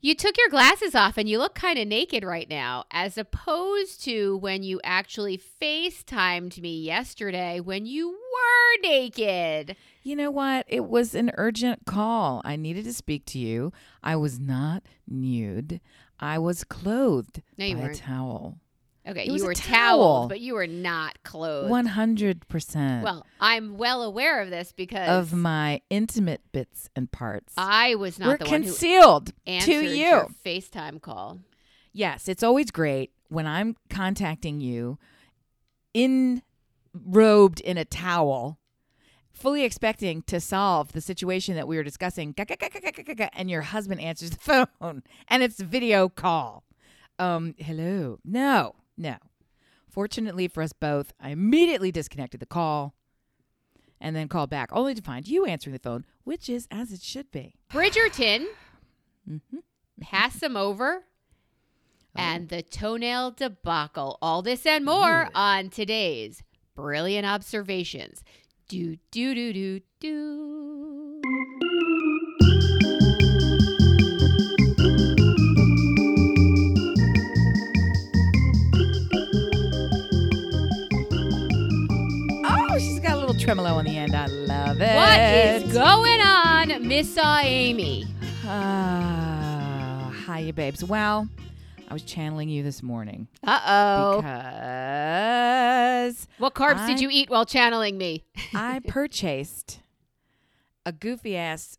You took your glasses off and you look kind of naked right now, as opposed to when you actually FaceTimed me yesterday when you were naked. You know what? It was an urgent call. I needed to speak to you. I was not nude. I was clothed No, by weren't. a towel. Okay, It was you a were towel. toweled, but you were not clothed. One hundred percent Well, I'm well aware of this because of my intimate bits and parts I was not were the one who concealed to you. your FaceTime call. Yes, it's always great when I'm contacting you in robed in a towel, fully expecting to solve the situation that we were discussing, and your husband answers the phone and it's a video call. Um, hello. No, no. Fortunately for us both, I immediately disconnected the call and then called back, only to find you answering the phone, which is as it should be. Bridgerton, mm-hmm. pass them over, Oh. and the toenail debacle. All this and more on today's brilliant observations. Do do do do do. Tremolo on the end. I love it. What is going on, Miss uh, Amy? Ah, hiya, babes. Well, I was channeling you this morning Uh oh. because What carbs I- did you eat while channeling me? I purchased a goofy ass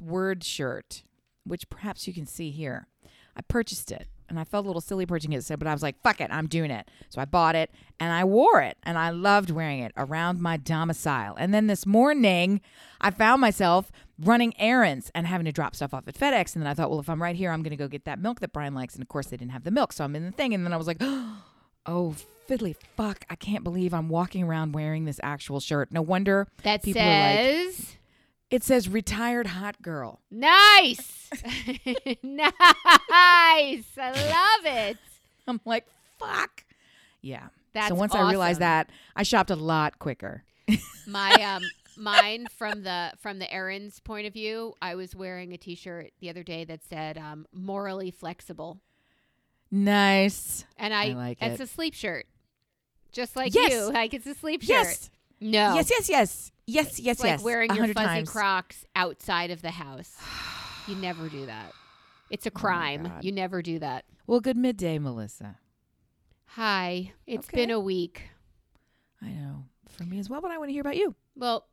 word shirt, which perhaps you can see here. I purchased it and I felt a little silly purchasing it, but I was like, fuck it, I'm doing it. So I bought it and I wore it and I loved wearing it around my domicile. And then this morning, I found myself running errands and having to drop stuff off at FedEx. And then I thought, well, if I'm right here, I'm going to go get that milk that Brian likes. And of course, they didn't have the milk. So I'm in the thing. And then I was like, oh, fiddly fuck. I can't believe I'm walking around wearing this actual shirt. No wonder That people are like, says it says retired hot girl. nice, nice. I love it. I'm like, fuck. Yeah. That's so once I realized that, I shopped a lot quicker. My um mine from the from the errands point of view, I was wearing a t-shirt the other day that said um morally flexible. Nice. And I, I like it's it. a sleep shirt. Just like Yes. you. Like it's a sleep shirt. Yes. No. Yes, yes, yes. Yes, yes, like yes. wearing your fuzzy times. Crocs outside of the house. You never do that. It's a crime. Oh you never do that. Well, good midday, Melissa. Hi. It's Okay. been a week. I know. For me as well, but I want to hear about you. Well,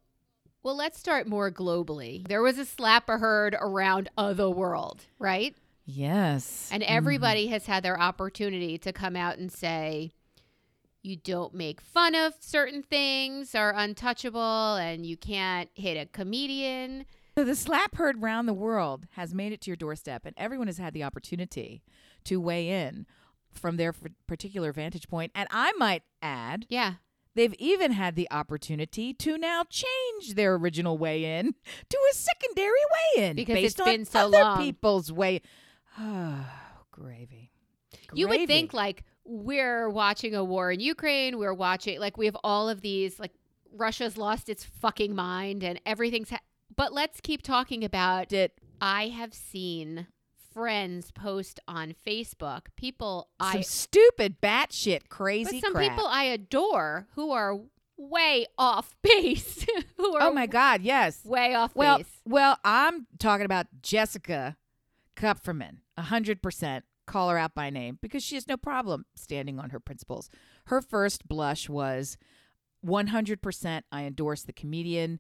well, let's start more globally. There was a slapper heard around uh, the world, right? Yes. And everybody has had their opportunity to come out and say, you don't make fun of certain things are untouchable and you can't hit a comedian. So the slap heard round the world has made it to your doorstep, and everyone has had the opportunity to weigh in from their particular vantage point. And I might add, Yeah. they've even had the opportunity to now change their original weigh in to a secondary weigh in Because based it's on been so other long. people's weigh. Oh, gravy. You would think like we're watching a war in Ukraine, we're watching like we have all of these like Russia's lost its fucking mind and everything's ha- but let's keep talking about it. I have seen friends post on Facebook people Some I stupid batshit crazy but some crap. people I adore who are way off base who are oh my God! Yes. way off Well, base. well, I'm talking about Jessica Kupferman, hundred percent. Call her out by name because she has no problem standing on her principles. Her first blush was 100%. I endorse the comedian.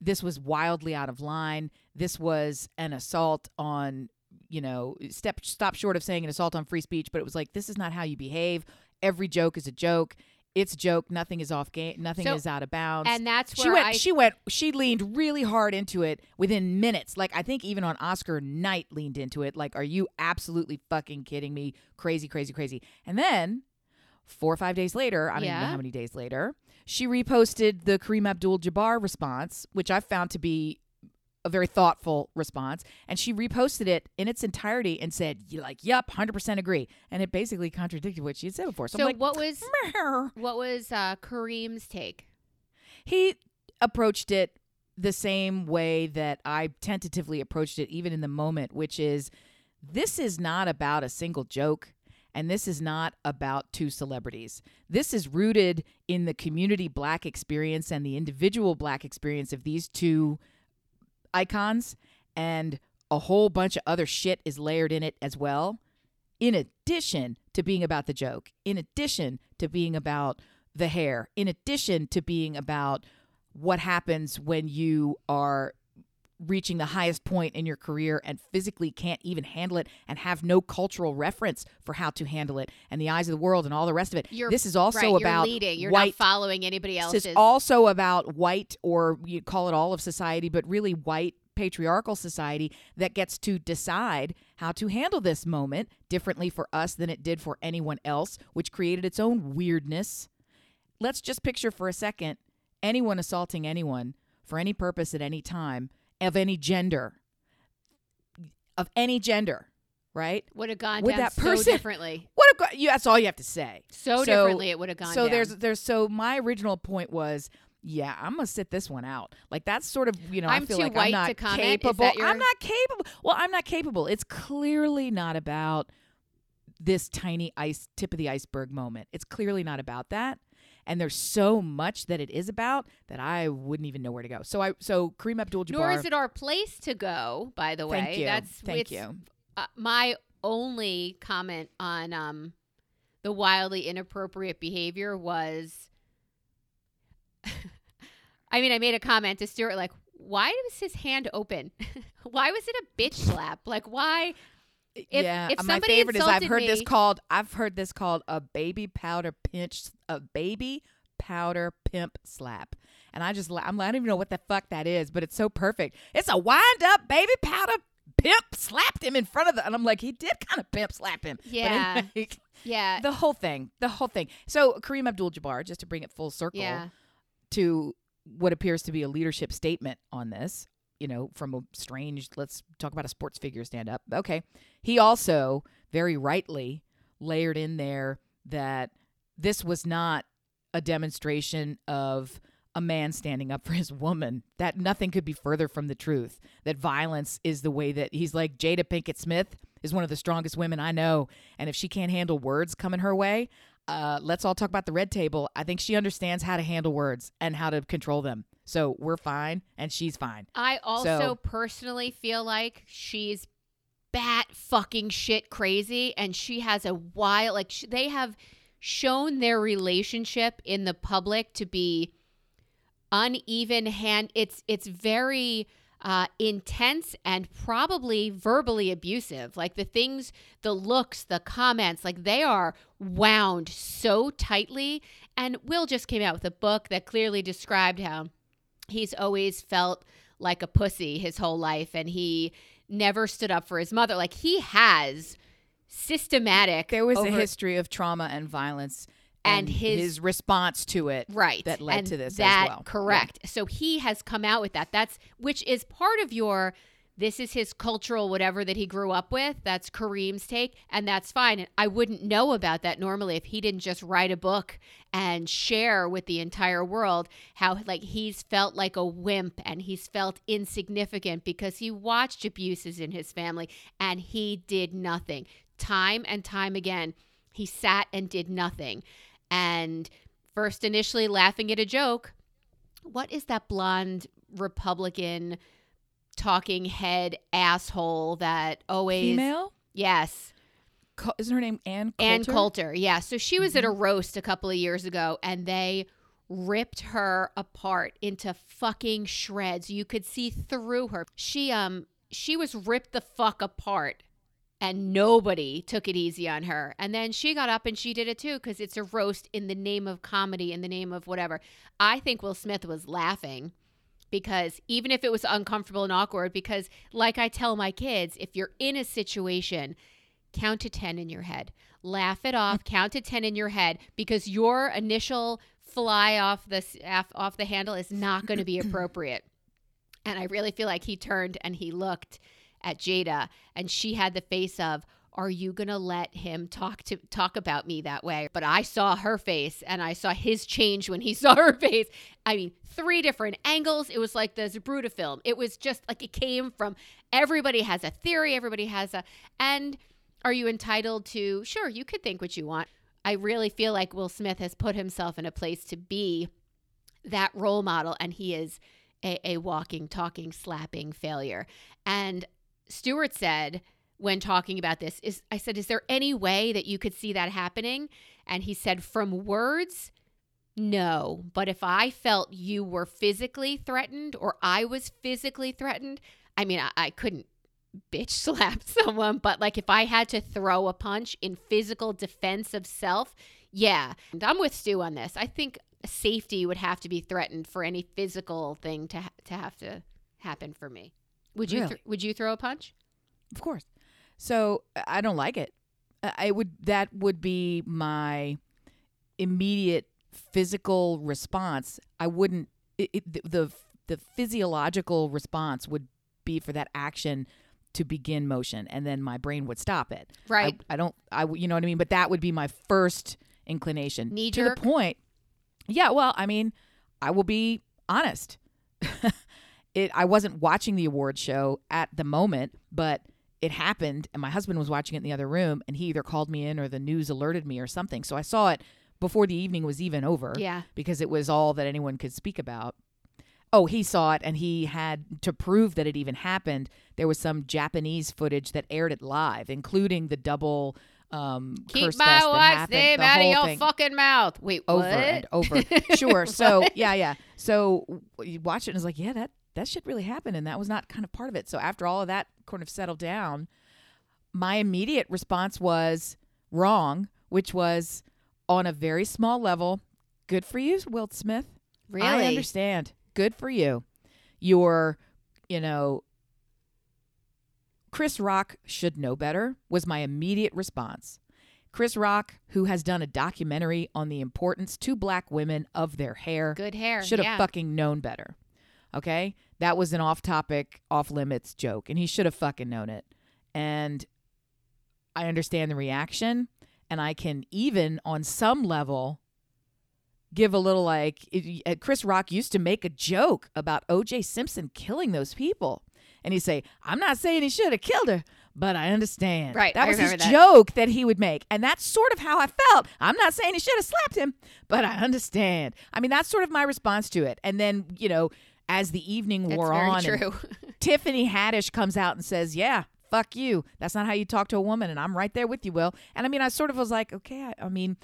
This was wildly out of line. This was an assault on, you know, step stop short of saying an assault on free speech, but it was like this is not how you behave. Every joke is a joke. It's joke. Nothing is off game. Nothing So- is out of bounds. And that's she went I she went she leaned really hard into it within minutes. Like i think even on oscar night leaned into it. Like are you absolutely fucking kidding me? Crazy crazy crazy. And then four or five days later i don't even know how many days later she reposted the kareem abdul-jabbar response which i found to be a very thoughtful response and she reposted it in its entirety and said like yep 100% agree and it basically contradicted what she had said before so, so i'm like what was what was uh Kareem's take? he approached it the same way that I tentatively approached it, even in the moment, which is this is not about a single joke. And this is not about two celebrities. This is rooted in the community black experience and the individual black experience of these two icons. And a whole bunch of other shit is layered in it as well. In addition to being about the joke, in addition to being about the hair, in addition to being about what happens when you are reaching the highest point in your career and physically can't even handle it and have no cultural reference for how to handle it and the eyes of the world and all the rest of it. You're, this is also right, about you're leading. You're white. not following anybody else. This else's. is also about white, or you call it all of society, but really white patriarchal society that gets to decide how to handle this moment differently for us than it did for anyone else, which created its own weirdness. Let's just picture for a second anyone assaulting anyone for any purpose at any time of any gender, of any gender, right? would have gone Would down that so person- differently. What a, go- you, that's all you have to say. So, So- differently, it would have gone so down. there's there's so my original point was yeah i'm gonna sit this one out like that's sort of you know i I'm feel too like white i'm not to comment? Capable your- i'm not capable well i'm not capable it's clearly not about this tiny ice tip of the iceberg moment it's clearly not about that and there's so much that it is about that i wouldn't even know where to go so i so kareem abdul-jabbar Nor is it our place to go. By the way, thank you that's thank you Uh, my only comment on um, the wildly inappropriate behavior was, I mean, I made a comment to Stuart like, why was his hand open? why was it a bitch slap? Like, why? If- yeah, if uh, my somebody favorite is I've heard this called I've heard this called a baby powder pinch a baby powder pimp slap. And I just I'm I don't even know what the fuck that is, but it's so perfect. It's a wind up baby powder pimp slapped him in front of the and I'm like he did kind of pimp slap him. Yeah. anyway, Yeah, the whole thing, the whole thing. So Kareem Abdul-Jabbar just to bring it full circle yeah. to what appears to be a leadership statement on this, you know, from a strange, let's talk about a sports figure stand up. Okay. He also very rightly layered in there that this was not a demonstration of a man standing up for his woman. That nothing could be further from the truth. That violence is the way that he's like Jada Pinkett Smith is one of the strongest women I know. And if she can't handle words coming her way, uh, let's all talk about the red table. I think she understands how to handle words and how to control them. So we're fine and she's fine. I also So- personally feel like she's bat fucking shit crazy and she has a wild like sh- they have shown their relationship in the public to be uneven hand it's it's very uh, intense and probably verbally abusive like the things the looks the comments like they are wound so tightly and will just came out with a book that clearly described how he's always felt like a pussy his whole life and he never stood up for his mother like he has systematic There was over- a history of trauma and violence And his- his, response to it. right that led and to this as that well. correct so he has come out with that that's which is part of your this is his cultural whatever that he grew up with. That's kareem's take and that's fine. And i wouldn't know about that normally if he didn't just write a book and share with the entire world how like he's felt like a wimp and he's felt insignificant because he watched abuses in his family and he did nothing. Time and time again he sat and did nothing. And first initially laughing at a joke. What is that blonde Republican talking head asshole that always Female? Yes. Col- Isn't her name Ann Coulter? Ann Coulter. Yeah. So she was at a roast a couple of years ago and they ripped her apart into fucking shreds. You could see through her. She um she was ripped the fuck apart and nobody took it easy on her. And then she got up and she did it too cuz it's a roast in the name of comedy in the name of whatever. I think Will Smith was laughing because even if it was uncomfortable and awkward because like I tell my kids, if you're in a situation count to 10 in your head. Laugh it off, mm. count to 10 in your head because your initial fly off the off, off the handle is not going to be appropriate. And I really feel like he turned and he looked at Jada and she had the face of, are you going to let him talk to talk about me that way? But I saw her face and I saw his change when he saw her face. I mean, three different angles. It was like the Zapruder film. It was just like it came from everybody has a theory, everybody has a and are you entitled to sure, you could think what you want. I really feel like Will Smith has put himself in a place to be that role model and he is a, a walking, talking, slapping failure. And Stewart said when talking about this is I said, Is there any way that you could see that happening? And he said, From words, no. But if I felt you were physically threatened or I was physically threatened, I mean, I, I couldn't bitch slap someone, but like if I had to throw a punch in physical defense of self, yeah. And I'm with Stu on this. I think safety would have to be threatened for any physical thing to ha- to have to happen for me. Would you Really? th- would you throw a punch? Of course. So I don't like it. I would that would be my immediate physical response. I wouldn't it, it, the- the the physiological response would be for that action to begin motion and then my brain would stop it. Right. I, I don't I you know what I mean, but that would be my first inclination. Knee to the point. Yeah, well, I mean, I will be honest. it I wasn't watching the award show at the moment, but it happened and my husband was watching it in the other room and he either called me in or the news alerted me or something. So I saw it before the evening was even over Yeah. because it was all that anyone could speak about. Oh, he saw it and he had to prove that it even happened. There was some Japanese footage that aired it live, including the double um, Keep my wife's name out of your fucking mouth. Wait, over what? and over. Sure. So yeah, yeah. So you watch it and it's like, yeah, that that shit really happened, and that was not kind of part of it. So after all of that kind of settled down, my immediate response was wrong, which was on a very small level. Good for you, Will Smith. really? I understand. Good for you. Your, you know, Chris Rock should know better was my immediate response. Chris Rock, who has done a documentary on the importance to black women of their hair, Good hair. should have yeah. fucking known better. Okay? That was an off topic, off limits joke, and he should have fucking known it. And I understand the reaction, and I can even, on some level, give a little like it, uh, Chris Rock used to make a joke about O.J. Simpson killing those people, and he'd say, "I'm not saying he should have killed her." But I understand. Right, That I was his that. joke that he would make. And that's sort of how I felt. I'm not saying he should have slapped him, but I understand. I mean, that's sort of my response to it. And then, you know, as the evening That's wore on. Tiffany Haddish comes out and says, "Yeah, fuck you. That's not how you talk to a woman." And I'm right there with you, Will. And I mean, I sort of was like, okay, I, I mean,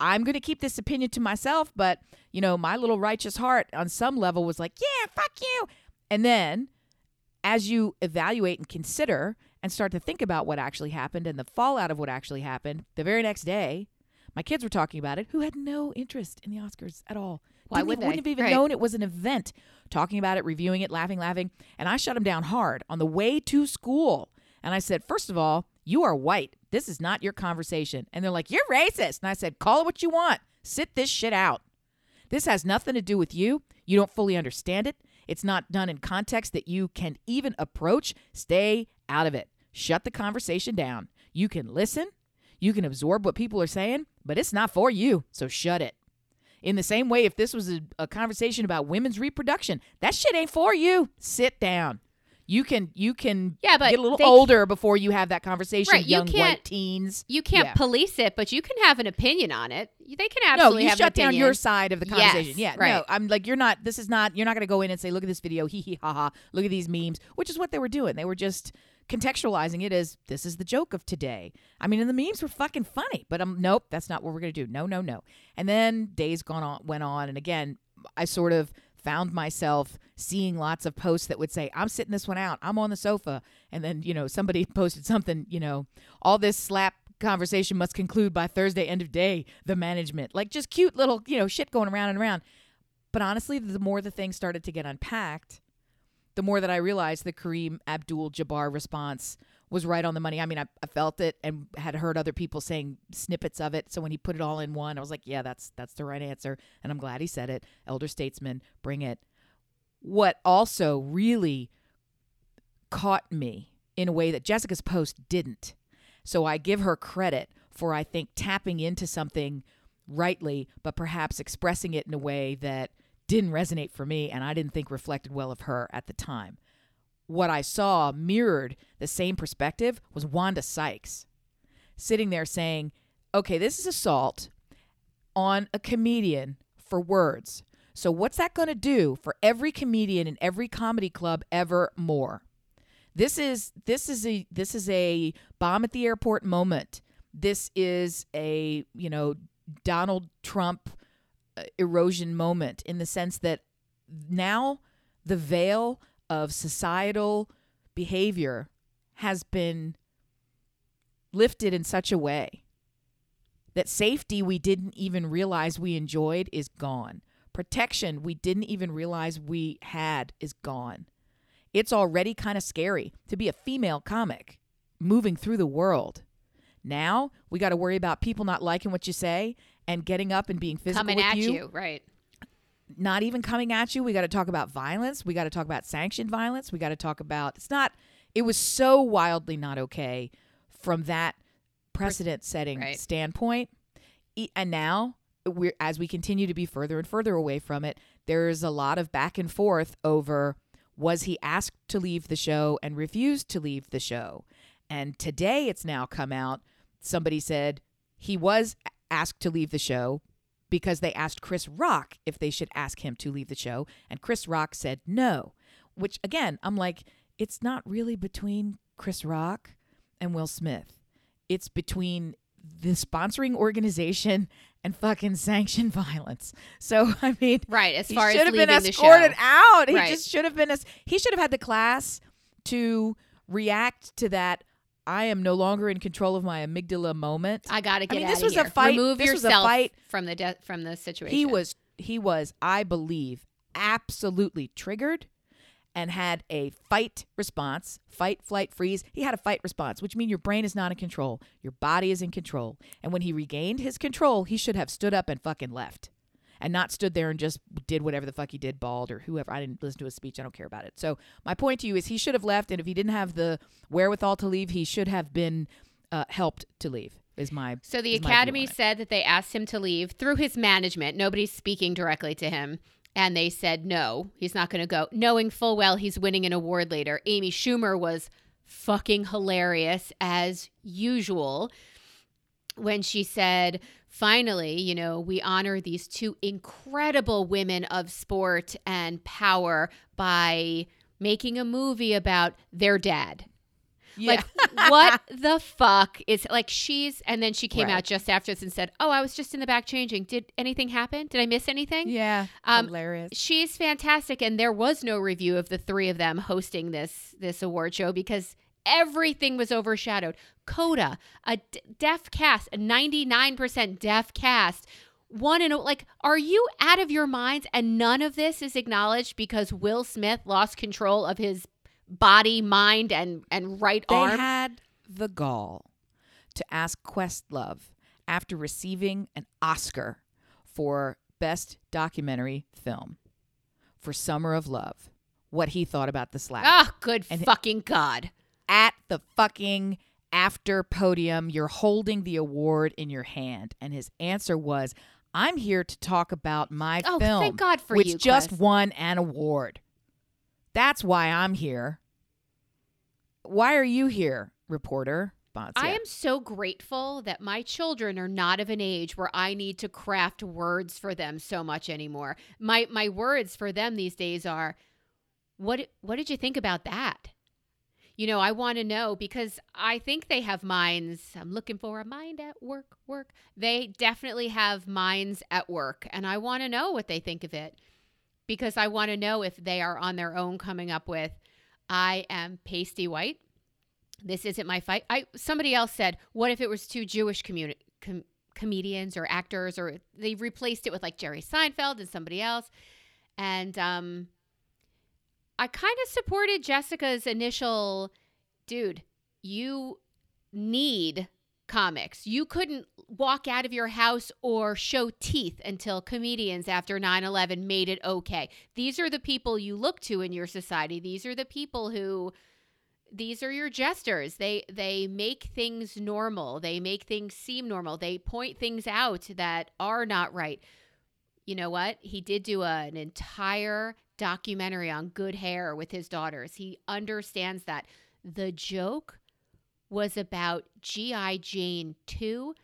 I'm going to keep this opinion to myself, but you know, my little righteous heart on some level was like, "Yeah, fuck you." And then, as you evaluate and consider and start to think about what actually happened and the fallout of what actually happened, the very next day, my kids were talking about it, who had no interest in the Oscars at all. Why would they? Wouldn't have even Right. known it was an event. Talking about it, reviewing it, laughing, laughing, and I shut them down hard on the way to school. And I said, first of all, you are white. This is not your conversation. And they're like, you're racist. And I said, call it what you want. Sit this shit out. This has nothing to do with you. You don't fully understand it. It's not done in context that you can even approach. Stay out of it. Shut the conversation down. You can listen, you can absorb what people are saying, but it's not for you. So shut it. In the same way, if this was a, a conversation about women's reproduction, that shit ain't for you. Sit down. You can you can Yeah, but get a little they- older before you have that conversation. Right, you young can't- white teens. You can't Yeah. police it, but you can have an opinion on it. They can No, absolutely you have shut down your side of the Yes, conversation. yeah, no. I'm like, you're not. This is not. You're not going to go in and say, "Look at this video, hee hee ha ha." Look at these memes, which is what they were doing. They were just contextualizing it as this is the joke of today. I mean, and the memes were fucking funny, but um, nope, that's not what we're to do. No, no, no. And then days gone on, went on, and again, I sort of found myself seeing lots of posts that would say, I'm sitting this one out. I'm on the sofa. And then, you know, somebody posted something, you know, all this slap conversation must conclude by Thursday end of day, the management. Like just cute little, you know, shit going around and around. But honestly, the more the thing started to get unpacked, the more that I realized the Kareem Abdul Jabbar response was right on the money. I mean, I, I felt it and had heard other people saying snippets of it. So when he put it all in one, I was like, yeah, that's that's the right answer. And I'm glad he said it. Elder statesman, bring it. What also really caught me in a way that Jessica's post didn't. So I give her credit for, I think, tapping into something rightly, but perhaps expressing it in a way that didn't resonate for me and I didn't think reflected well of her at the time. What I saw mirrored the same perspective was Wanda Sykes sitting there saying, okay, this is assault on a comedian for words. So what's that going to do for every comedian in every comedy club ever more? This is this is a this is a bomb at the airport moment. This is a, you know, Donald Trump Uh, erosion moment in the sense that now the veil of societal behavior has been lifted in such a way that safety we didn't even realize we enjoyed is gone. Protection we didn't even realize we had is gone. It's already kind of scary to be a female comic moving through the world. Now we got to worry about people not liking what you say and getting up and being physical Coming with at you. you, right? Not even coming at you. We got to talk about violence. We got to talk about sanctioned violence. We got to talk about it's not. It was so wildly not okay from that precedent setting Right. standpoint. And now we're as we continue to be further and further away from it, there's a lot of back and forth over was he asked to leave the show and refused to leave the show. And today it's now come out somebody said he was asked to leave the show because they asked Chris Rock if they should ask him to leave the show and Chris Rock said no. Which again, I'm like it's not really between Chris Rock and Will Smith. It's between the sponsoring organization and fucking sanctioned violence. So I mean, Right. As far he should as have been escorted out. He Right. just should have been. as he should have had the class to react to that. I am no longer in control of my amygdala moment. I got to get mean, out this was a here. fight- Remove this was a yourself fight- from the de- from the situation. he was he was I believe absolutely triggered and had a fight response, fight, flight, freeze. He had a fight response, which means your brain is not in control. Your body is in control. And when he regained his control, he should have stood up and fucking left. And not stood there and just did whatever the fuck he did, bald or whoever. I didn't listen to his speech. I don't care about it. So my point to you is he should have left. And if he didn't have the wherewithal to leave, he should have been uh, helped to leave. Is my So the is my view academy said that they asked him to leave through his management. Nobody's speaking directly to him. And they said no, he's not going to go, knowing full well he's winning an award later. Amy Schumer was fucking hilarious as usual when she said, finally, you know, we honor these two incredible women of sport and power by making a movie about their dad. Yeah. Like, what the fuck is like she's, and then she came Right. out just after this and said, Oh, I was just in the back changing. Did anything happen? Did I miss anything? yeah, Um, hilarious. She's fantastic. And there was no review of the three of them hosting this, this award show because everything was overshadowed. Coda, a d- deaf cast, a 99% deaf cast. One and like, are you out of your minds? And none of this is acknowledged because Will Smith lost control of his body, mind, and and right They arm. had the gall to ask Questlove after receiving an Oscar for Best Documentary Film for Summer of Love what he thought about the slap. oh, good And- fucking god! At the fucking after podium, you're holding the award in your hand. And his answer was, I'm here to talk about my Oh, film, thank God for which you, just Quest. won an award. That's why I'm here. Why are you here, reporter? Bonsia? I am so grateful that my children are not of an age where I need to craft words for them so much anymore. My my words for them these days are what what did you think about that? You know, I want to know because I think they have minds. I'm looking for a mind at work, work. They definitely have minds at work, and I want to know what they think of it because I want to know if they are on their own coming up with, I am pasty white. This isn't my fight. I somebody else said, what if it was two Jewish com- comedians or actors, or they replaced it with like Jerry Seinfeld and somebody else, and um, I kind of supported Jessica's initial, dude. You need comics. You couldn't walk out of your house or show teeth until comedians after 9 11 made it okay. These are the people you look to in your society. These are the people who these are your jesters. They they make things normal. They make things seem normal. They point things out that are not right. You know what? He did do a, an entire documentary on good hair with his daughters. He understands that. The joke was about G.I. Jane 2.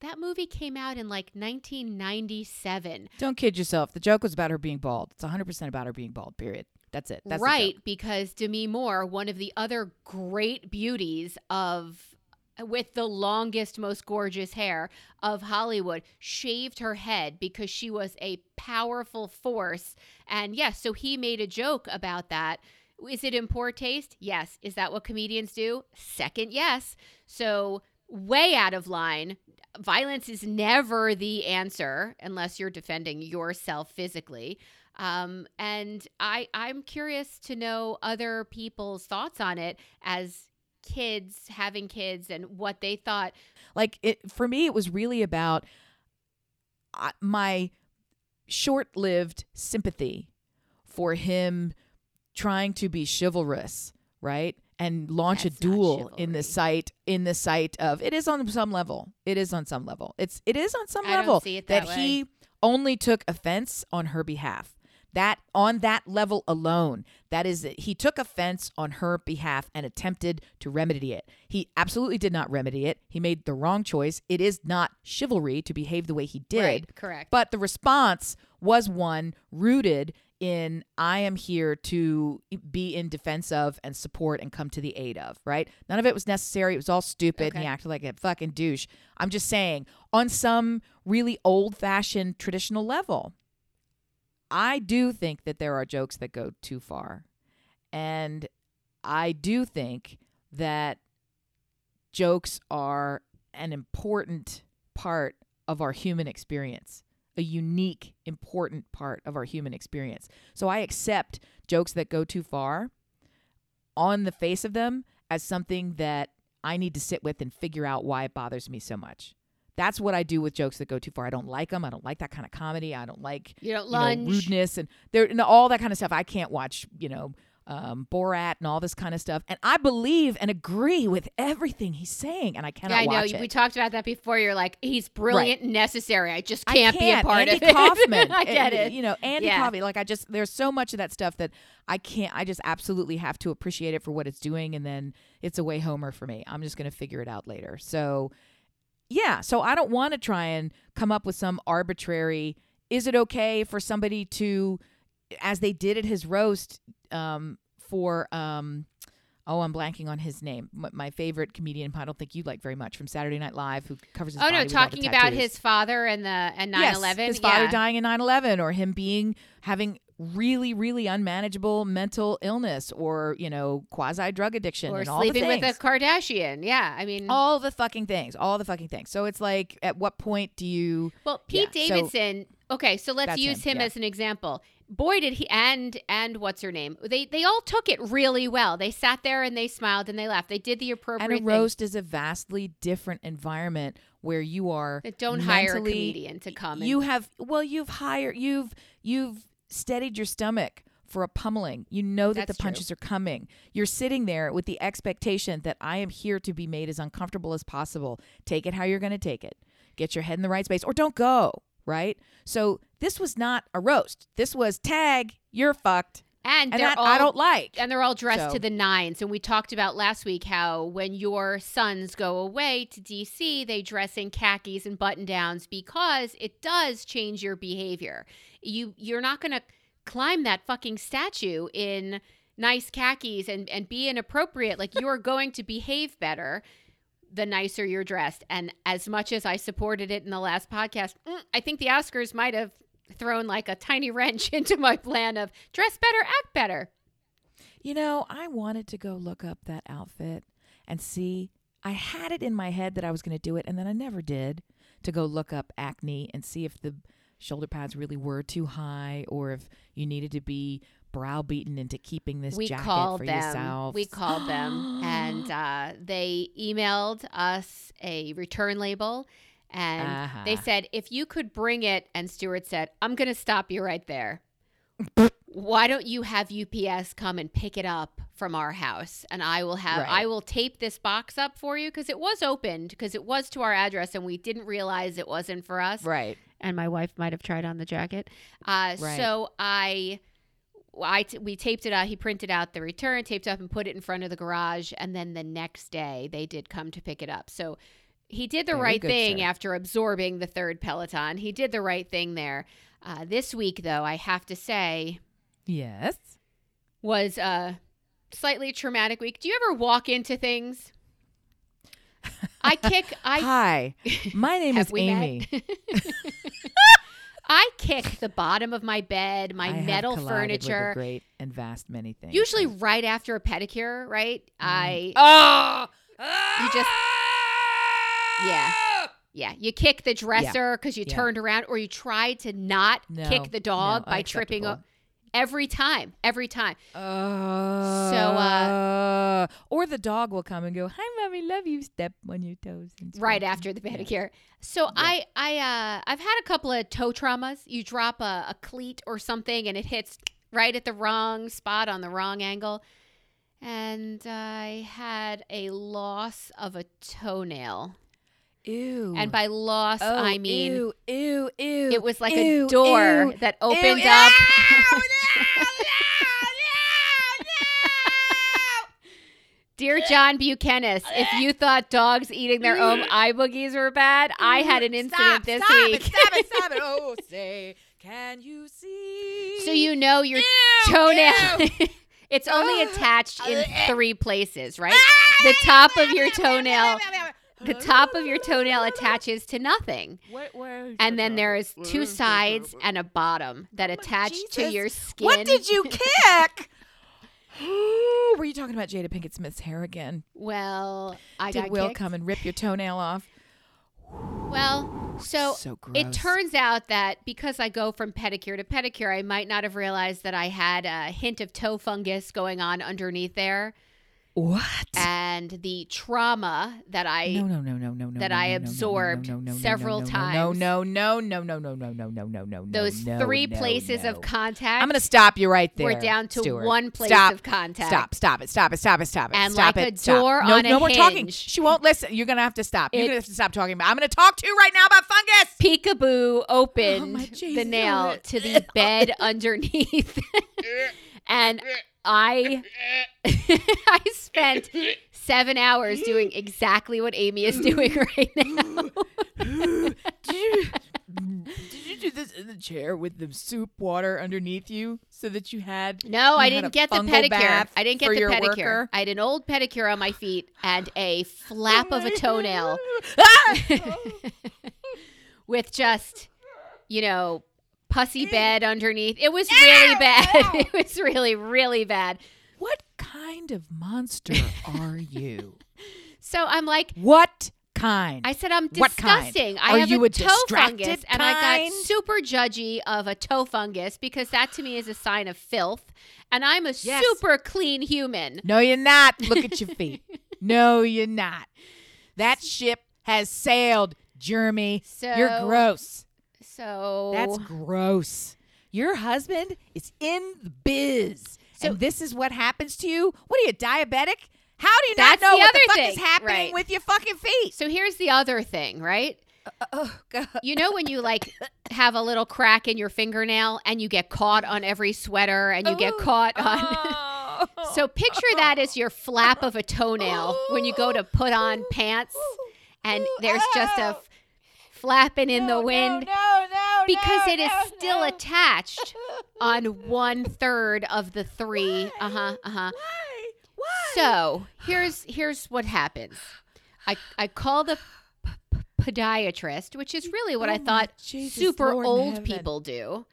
That movie came out in like 1997. Don't kid yourself. The joke was about her being bald. It's 100% about her being bald, period. That's it. That's right, because Demi Moore, one of the other great beauties of with the longest, most gorgeous hair of Hollywood, shaved her head because she was a powerful force. And yes, so he made a joke about that. Is it in poor taste? Yes. Is that what comedians do? Second, yes. So, way out of line. Violence is never the answer unless you're defending yourself physically. Um, and I, I'm curious to know other people's thoughts on it as kids having kids and what they thought. Like it for me it was really about uh, my short-lived sympathy for him trying to be chivalrous, right? And launch That's a duel in the sight in the sight of it is on some level. It is on some level. It's it is on some I level it that he only took offense on her behalf. That on that level alone, that is he took offense on her behalf and attempted to remedy it. He absolutely did not remedy it. He made the wrong choice. It is not chivalry to behave the way he did. Right, correct. But the response was one rooted in I am here to be in defense of and support and come to the aid of, right? None of it was necessary. It was all stupid and he acted like a fucking douche. I'm just saying, on some really old fashioned traditional level, I do think that there are jokes that go too far. And I do think that jokes are an important part of our human experience, a unique, important part of our human experience. So I accept jokes that go too far on the face of them as something that I need to sit with and figure out why it bothers me so much. That's what I do with jokes that go too far. I don't like them. I don't like that kind of comedy. I don't like You don't you know, rudeness and there and all that kind of stuff. I can't watch, you know, um, Borat and all this kind of stuff. And I believe and agree with everything he's saying, and I cannot yeah, I know. We talked about that before. You're like, he's brilliant and necessary. I just I can't, be a part Andy of it. Kaufman. I get it. You know, Andy Yeah. Kaufman. Like I just, there's so much of that stuff that I can't. I just absolutely have to appreciate it for what it's doing, and then it's a way homer for me. I'm just gonna figure it out later. So, yeah. So I don't want to try and come up with some arbitrary. Is it okay for somebody to, as they did at his roast, um, for um. Oh, I'm blanking on his name. My favorite comedian, I don't think you like very much, from Saturday Night Live, who covers his Oh body no, with all the talking about his father and the and 9/11. Yes, his father yeah. dying in 9/11 or him being having really really unmanageable mental illness or, you know, quasi drug addiction or and all the sleeping with a. Kardashian. Yeah, I mean, all the fucking things, all the fucking things. So it's like at what point do you well, Pete yeah, so- Davidson. okay, so let's use him, him, yeah. as an example. Boy, did he and and what's her name? They they all took it really well. They sat there and they smiled and they laughed. They did the appropriate and a thing. roast is a vastly different environment where you are That don't hire a comedian to come. You have well, you've hired you've you've steadied your stomach for a pummeling. You know that That's the true. punches are coming. You're sitting there with the expectation that I am here to be made as uncomfortable as possible. Take it how you're going to take it. Get your head in the right space or don't go, right? So this was not a roast. This was tag, you're fucked. and, And they're that all I don't like. and they're all dressed So- to the nines. And we talked about last week how when your sons go away to DC, they dress in khakis and button downs because it does change your behavior. You you're not going to climb that fucking statue in nice khakis and and be inappropriate. Like you're going to behave better the nicer you're dressed. And as much as I supported it in the last podcast, mm, I think the Oscars might have thrown like a tiny wrench into my plan of dress better, act better. You know, I wanted to go look up that outfit and see. I had it in my head that I was going to do it, and then I never did to go look up acne and see if the shoulder pads really were too high or if you needed to be browbeaten into keeping this we jacket called for them. yourself. We called them, and uh, they emailed us a return label, and they Uh-huh. said if you could bring it. And Stuart said, "I'm going to stop you right there." why don't you have UPS come and pick it up from our house and I will have Right. I will tape this box up for you because it was opened because it was to our address and we didn't realize it wasn't for us Right. and my wife might have tried on the jacket. Uh, Right. So I, I t- we taped it out. He printed out the return, taped up, and put it in front of the garage. And then the next day, they did come to pick it up. So he did the Very right thing sir. after absorbing the third Peloton. He did the right thing there. Uh, this week, though, I have to say, Yes. was a slightly traumatic week. Do you ever walk into things? I kick. I Hi. My name is? Amy. I kick the bottom of my bed, my I have metal with a furniture. great and vast many things. Usually right after a pedicure, right? Mm. I Oh. You just- ah! Yeah. yeah, you kick the dresser because you Yeah. turned around, or you tried to not No, kick the dog no, by tripping. O- unacceptable. Every time, every time. Uh, So, uh, or the dog will come and go, "Hi, mommy, love you." Step on your toes. And right after the them." Yeah. pedicure. So I I uh I've had a couple of toe traumas. You drop a, a cleat or something and it hits right at the wrong spot on the wrong angle. And I had a loss of a toenail. Ew. And by loss oh, I mean ew, ew, ew. it was like ew, a door ew, that opened Ew, up. no, no, no, no. Dear John Buchanan, if you thought dogs eating their own eye boogies were bad, I had an incident Stop, this stop week. It, stop it! Stop it! Oh, say, can you see? So you know your toenail. it's only attached in three places, right? Ah, the top of your toenail, the top of your toenail attaches to nothing. What, And then there's two sides and a bottom that attach to your skin. What did you kick? Were you talking about Jada Pinkett Smith's hair again? Well, I Did Will kicked. come and rip your toenail off? Well, so so. It turns out that because I go from pedicure to pedicure, I might not have realized that I had a hint of toe fungus going on underneath there. What? And the trauma that I no, no, no, no, no, no. that I absorbed several times. No, no, no, no, no, no, no, no, no, no, no. those three places of contact I'm going to stop you right there. we're down to one place of contact. Stop, stop it, stop it, stop it, stop it. And like a door on a no more talking. She won't listen. You're going to have to stop. You're going to have to stop talking about I'm going to talk to you right now about fungus. Peekaboo opened Oh, the nail oh, to the bed underneath. and I I spent seven hours doing exactly what Amy is doing right now. did, you, did you do this in the chair with the soup water underneath you so that you had No, I you had didn't a get the pedicure. I didn't get the pedicure. I had an old pedicure on my feet and a flap of a toenail Ah! with just, you know, pussy bed underneath. It was really bad. It was really, really bad. what kind of monster are you? So I'm like, What kind? I said I'm What kind? disgusting. I Are have you a, a toe fungus, and I got super judgy of a toe fungus because that to me is a sign of filth, and I'm a Yes. super clean human. no, you're not. Look at your feet. no, you're not. That ship has sailed, Jeremy. So you're gross. So That's gross. Your husband is in the biz. So- and this is what happens to you? What are you, diabetic? How do you not know the what the fuck thing, is happening right. with your fucking feet? so here's the other thing, right? Uh, oh, God. You know when you like have a little crack in your fingernail and you get caught on every sweater and you get caught on. Oh. so picture that as your flap of a toenail when you go to put on oh. pants and there's just a flapping in the wind. No, no, no, because no, it is no, still attached on one third of the three. Uh huh. Uh huh. Why? Why? So here's here's what happens. I I call the p- podiatrist, which is really what Oh I thought Jesus, super Lord old people do.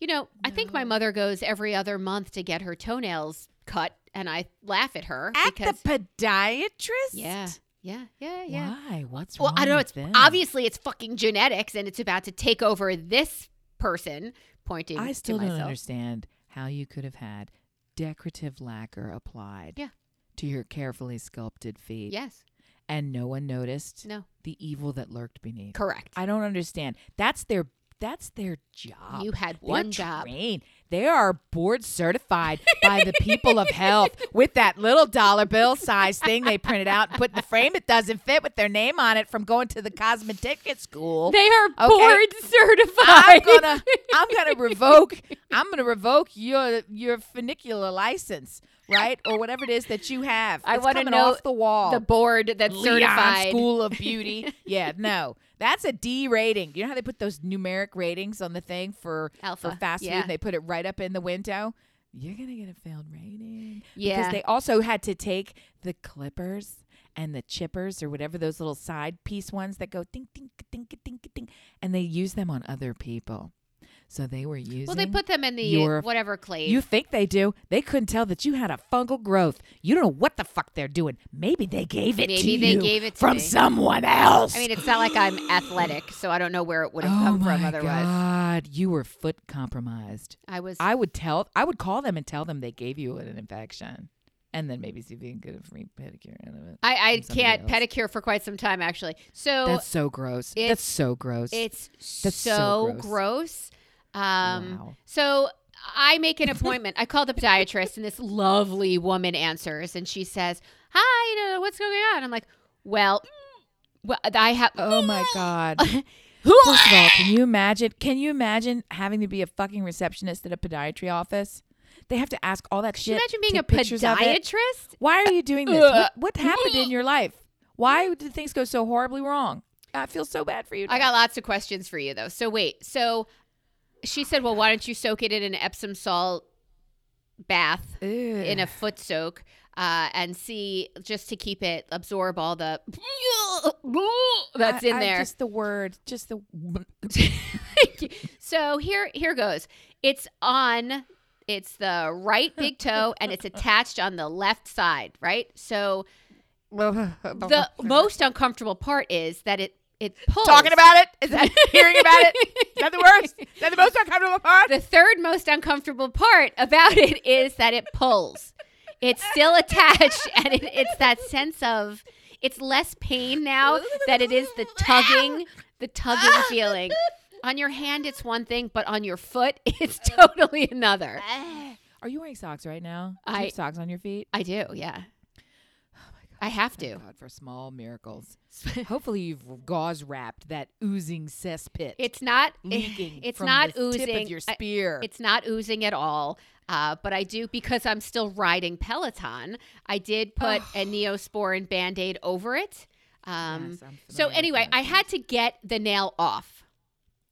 You know, I think my mother goes every other month to get her toenails cut, and I laugh at her At because the podiatrist? yeah, yeah, yeah, yeah. Why? What's Well, I don't know. It's them? obviously it's fucking genetics, and it's about to take over this person. Pointing. I still don't myself. understand how you could have had decorative lacquer applied Yeah. to your carefully sculpted feet Yes. and no one noticed No. the evil that lurked beneath. Correct. I don't understand. That's their that's their job. You had one job. trained. They are board certified by the people of health with that little dollar bill size thing they printed out and put in the frame it doesn't fit with their name on it from going to the cosmetic school. They are Okay. board certified. I'm gonna I'm gonna revoke I'm gonna revoke your your funicular license, right? Or whatever it is that you have. I wanna know off the wall. the board that's Leon certified. School of Beauty. yeah, no. That's a D rating. You know how they put those numeric ratings on the thing for Alpha, for fast yeah. food? And they put it right up in the window. You're gonna get a failed rating. Yeah. Because they also had to take the clippers and the chippers or whatever those little side piece ones that go ding ding ding ding ding and they use them on other people. So they were using Well, they put them in the your- whatever clay. you think they do? They couldn't tell that you had a fungal growth. You don't know what the fuck they're doing. Maybe they gave it to Maybe they you gave it to from me. someone else. I mean, it's not like I'm athletic, so I don't know where it would have oh come from otherwise. God, you were foot compromised. I was. I would tell. I would call them and tell them they gave you an infection, and then maybe see if you can get a free pedicure out of it. I, I can't else. pedicure for quite some time actually. So That's so gross. it's- That's so gross. it's That's so, so gross. gross. Um, Wow. So I make an appointment. I call the podiatrist, and this lovely woman answers, and she says, "Hi, what's going on?" I'm like, "Well, well, I have." oh my god. First of all, can you imagine? Can you imagine having to be a fucking receptionist at a podiatry office? They have to ask all that shit. You imagine being a pictures of it. podiatrist? Why are you doing this? What, what happened in your life? Why did things go so horribly wrong? I feel so bad for you. I got lots of questions for you though. So wait. So she said, "Well, why don't you soak it in an Epsom salt bath in a foot soak uh, and see just to keep it absorb all the that's I- in I there." Just the word. Just the. so here here goes. It's on it's the right big toe and it's attached on the left side, right? So the most uncomfortable part is that it it pulls. talking about it. Is that hearing about it? Is that the worst? Is that the most uncomfortable part? the third most uncomfortable part about it is that it pulls. It's still attached, and it, it's that sense of it's less pain now that it is the tugging, the tugging feeling. On your hand, it's one thing, but on your foot, it's totally another. Are you wearing socks right now? Do you I- have socks on your feet. I do, yeah. I have Thank to. God for small miracles. Hopefully you've gauze wrapped that oozing cesspit It's not. leaking. It's from not the oozing. Tip of your I- spear. It's not oozing at all. Uh, but I do because I'm still riding Peloton. I did put a Neosporin Band Aid over it. Um, Yes, so anyway. I had to get the nail off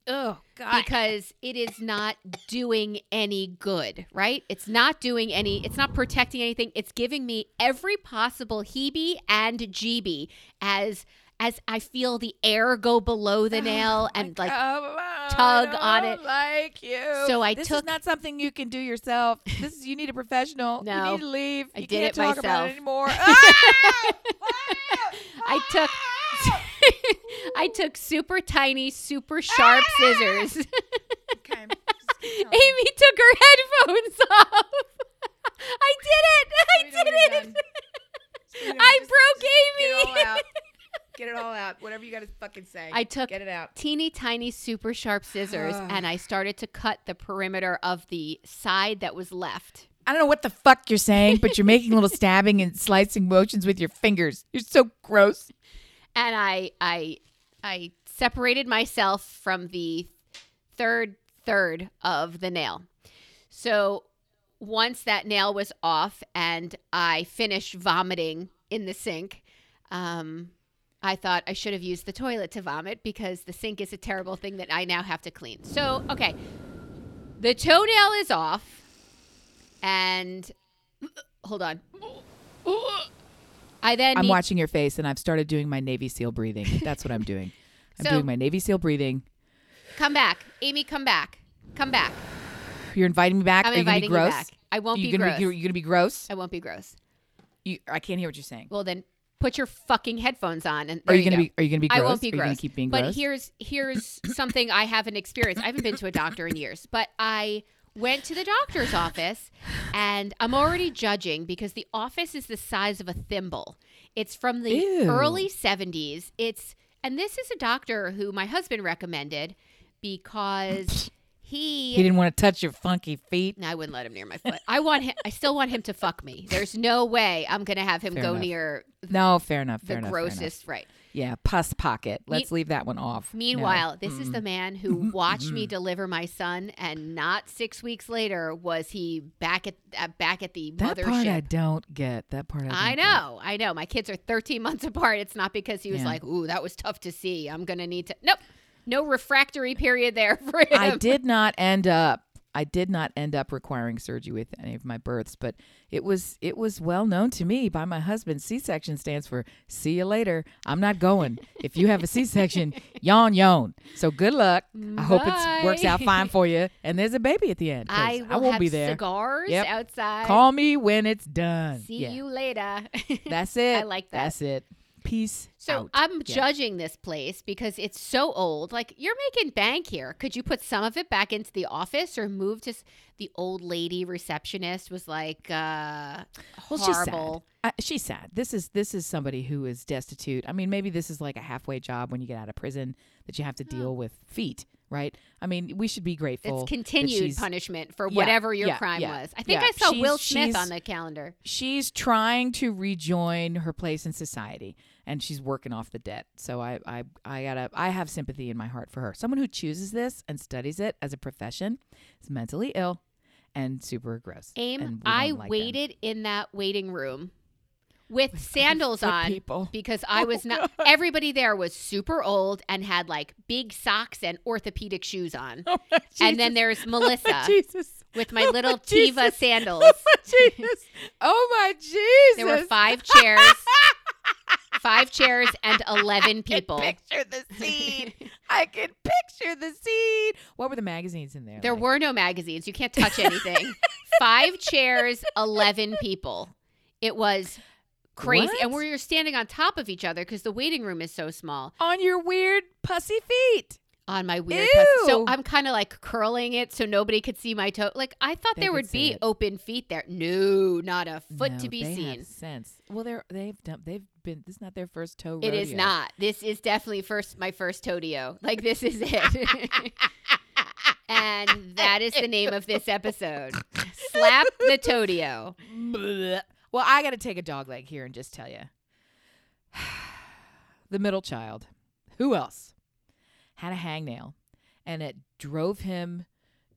oh God. because it is not doing any good. Right? It's not doing any. It's not protecting anything. It's giving me every possible heebie and jeebie as as I feel the air go below the nail and like tug on it. Like you. So I this took- is not something you can do yourself. This is you need a professional. No. you need to leave. I you did can't it talk about myself. it anymore. Ah! I took I took super tiny, super sharp ah! scissors. okay. Amy took her headphones off. I did it. I did it. I just- broke Get it all Amy. out. Get it all out. Whatever you got to fucking say. I took Get it out. teeny tiny super sharp scissors and I started to cut the perimeter of the side that was left. I don't know what the fuck you're saying, but you're making little stabbing and slicing motions with your fingers. You're so gross. And I I I separated myself from the third third of the nail. So once that nail was off and I finished vomiting in the sink, um, I thought I should have used the toilet to vomit because the sink is a terrible thing that I now have to clean. So, okay, the toenail is off, and hold on. I then I'm need- watching your face, and I've started doing my Navy SEAL breathing. That's what I'm doing. I'm So- doing my Navy SEAL breathing. come back, Amy. Come back. Come back. You're inviting me back. I'm Are you gonna be inviting you gross? back. I won't you be gonna gross. You're gonna be gross. I won't be gross. You, I can't hear what you're saying. Well, then put your fucking headphones on and Are there you gonna go. be? Are you gonna be I won't be Are you gross. gonna keep being but gross? here's here's something I haven't experienced. I haven't been to a doctor in years, but I went to the doctor's office and I'm already judging because the office is the size of a thimble. It's from the Ew. early 70s. It's and this is a doctor who my husband recommended because he, He didn't want to touch your funky feet. No, I wouldn't let him near my foot. I want him. I still want him to fuck me. There's no way I'm gonna have him Fair go enough. near No, fair enough. Fair the enough, fair enough. grossest. Right. Yeah, pus pocket. Let's leave that one off. No. Meanwhile, this is the man who watched me deliver my son, and not six weeks later was he back at uh, back at the that mothership. part I don't get. That part I, I get. know, I know. My kids are 13 months apart. It's not because he was Yeah. like, "Ooh, that was tough to see. I'm gonna need to." Nope, no refractory period there for him. I did not end up. I did not end up requiring surgery with any of my births, but it was it was well known to me by my husband. C-section stands for "see you later." I'm not going. if you have a C-section, yawn yawn. So good luck. I hope it works out fine for you. And there's a baby at the end. I will won't have be there. cigars Yep. outside. Call me when it's done. See Yeah. you later. That's it. I like that. That's it. Peace. So out. I'm Yeah. judging this place because it's so old. Like you're making bank here. Could you put some of it back into the office or move to s- the old lady receptionist was like uh Well, she's sad. horrible. Uh, she's sad. This is this is somebody who is destitute. I mean, maybe this is like a halfway job when you get out of prison that you have to deal with feet, right? I mean, we should be grateful. It's continued punishment for Yeah, whatever your yeah, crime yeah, was. I think yeah. I saw She's- Will Smith on the calendar. She's trying to rejoin her place in society, and she's working off the debt. So I, I, I gotta, I have sympathy in my heart for her. Someone who chooses this and studies it as a profession is mentally ill and super gross. Aim, and I like them. waited in that waiting room with sandals on people. because I was not. Everybody there was super old and had like big socks and orthopedic shoes on. Oh and then there's oh Melissa Jesus. with my Oh, little my Teva sandals. Oh my Jesus. Oh my Jesus. Oh there were five chairs, five chairs, and eleven people. I can picture the scene. I can picture the scene. What were the magazines in there? There like? were no magazines. You can't touch anything. Five chairs, 11 people. It was crazy. And What? we're standing on top of each other because the waiting room is so small on your weird pussy feet. on my weird pussy. So I'm kind of like curling it so nobody could see my toe. Like I thought They there would be it. open feet there. No, not a foot No, to be seen. Sense. Well, they're they've done. They've been. This is not their first toe. It is not. This is definitely first my first Todio. Like this is it. and that is the name of this episode. Slap the Todio. Well, I got to take a dog leg here and just tell you. the middle child, who else, had a hangnail and it drove him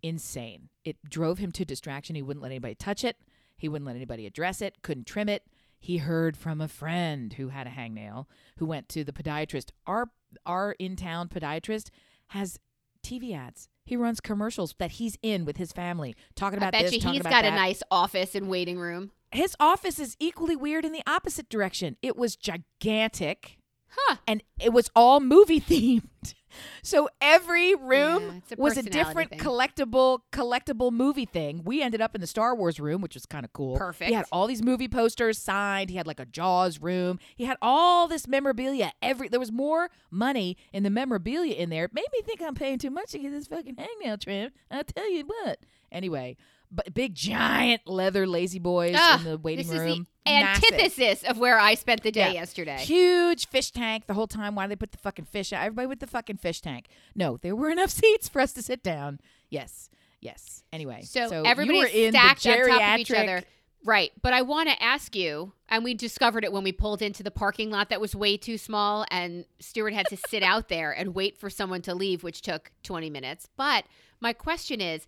insane. It drove him to distraction. He wouldn't let anybody touch it, he wouldn't let anybody address it, couldn't trim it. He heard from a friend who had a hangnail who went to the podiatrist. Our our in town podiatrist has TV ads. He runs commercials that he's in with his family, talking I about bet this, you he's got that a nice office and waiting room. His office is equally weird in the opposite direction. It was gigantic Huh. and it was all movie themed. So every room Yeah, a was a different thing. collectible collectible movie thing. We ended up in the Star Wars room, which was kind of cool. Perfect. He had all these movie posters signed. He had like a Jaws room. He had all this memorabilia. Every there was more money in the memorabilia in there. It made me think I'm paying too much to get this fucking hangnail trim. I'll tell you what. Anyway, but big giant leather lazy boys Ah, in the waiting this room. is the Massive. antithesis of where I spent the day Yeah. yesterday. Huge fish tank the whole time. Why did they put the fucking fish out? Everybody with the fucking fish tank. No, there were enough seats for us to sit down. Yes. Yes. Anyway. So, you everybody's were in stacked the on top of each other. Right. But I want to ask you, and we discovered it when we pulled into the parking lot that was way too small, and Stuart had to sit out there and wait for someone to leave, which took 20 minutes. But my question is,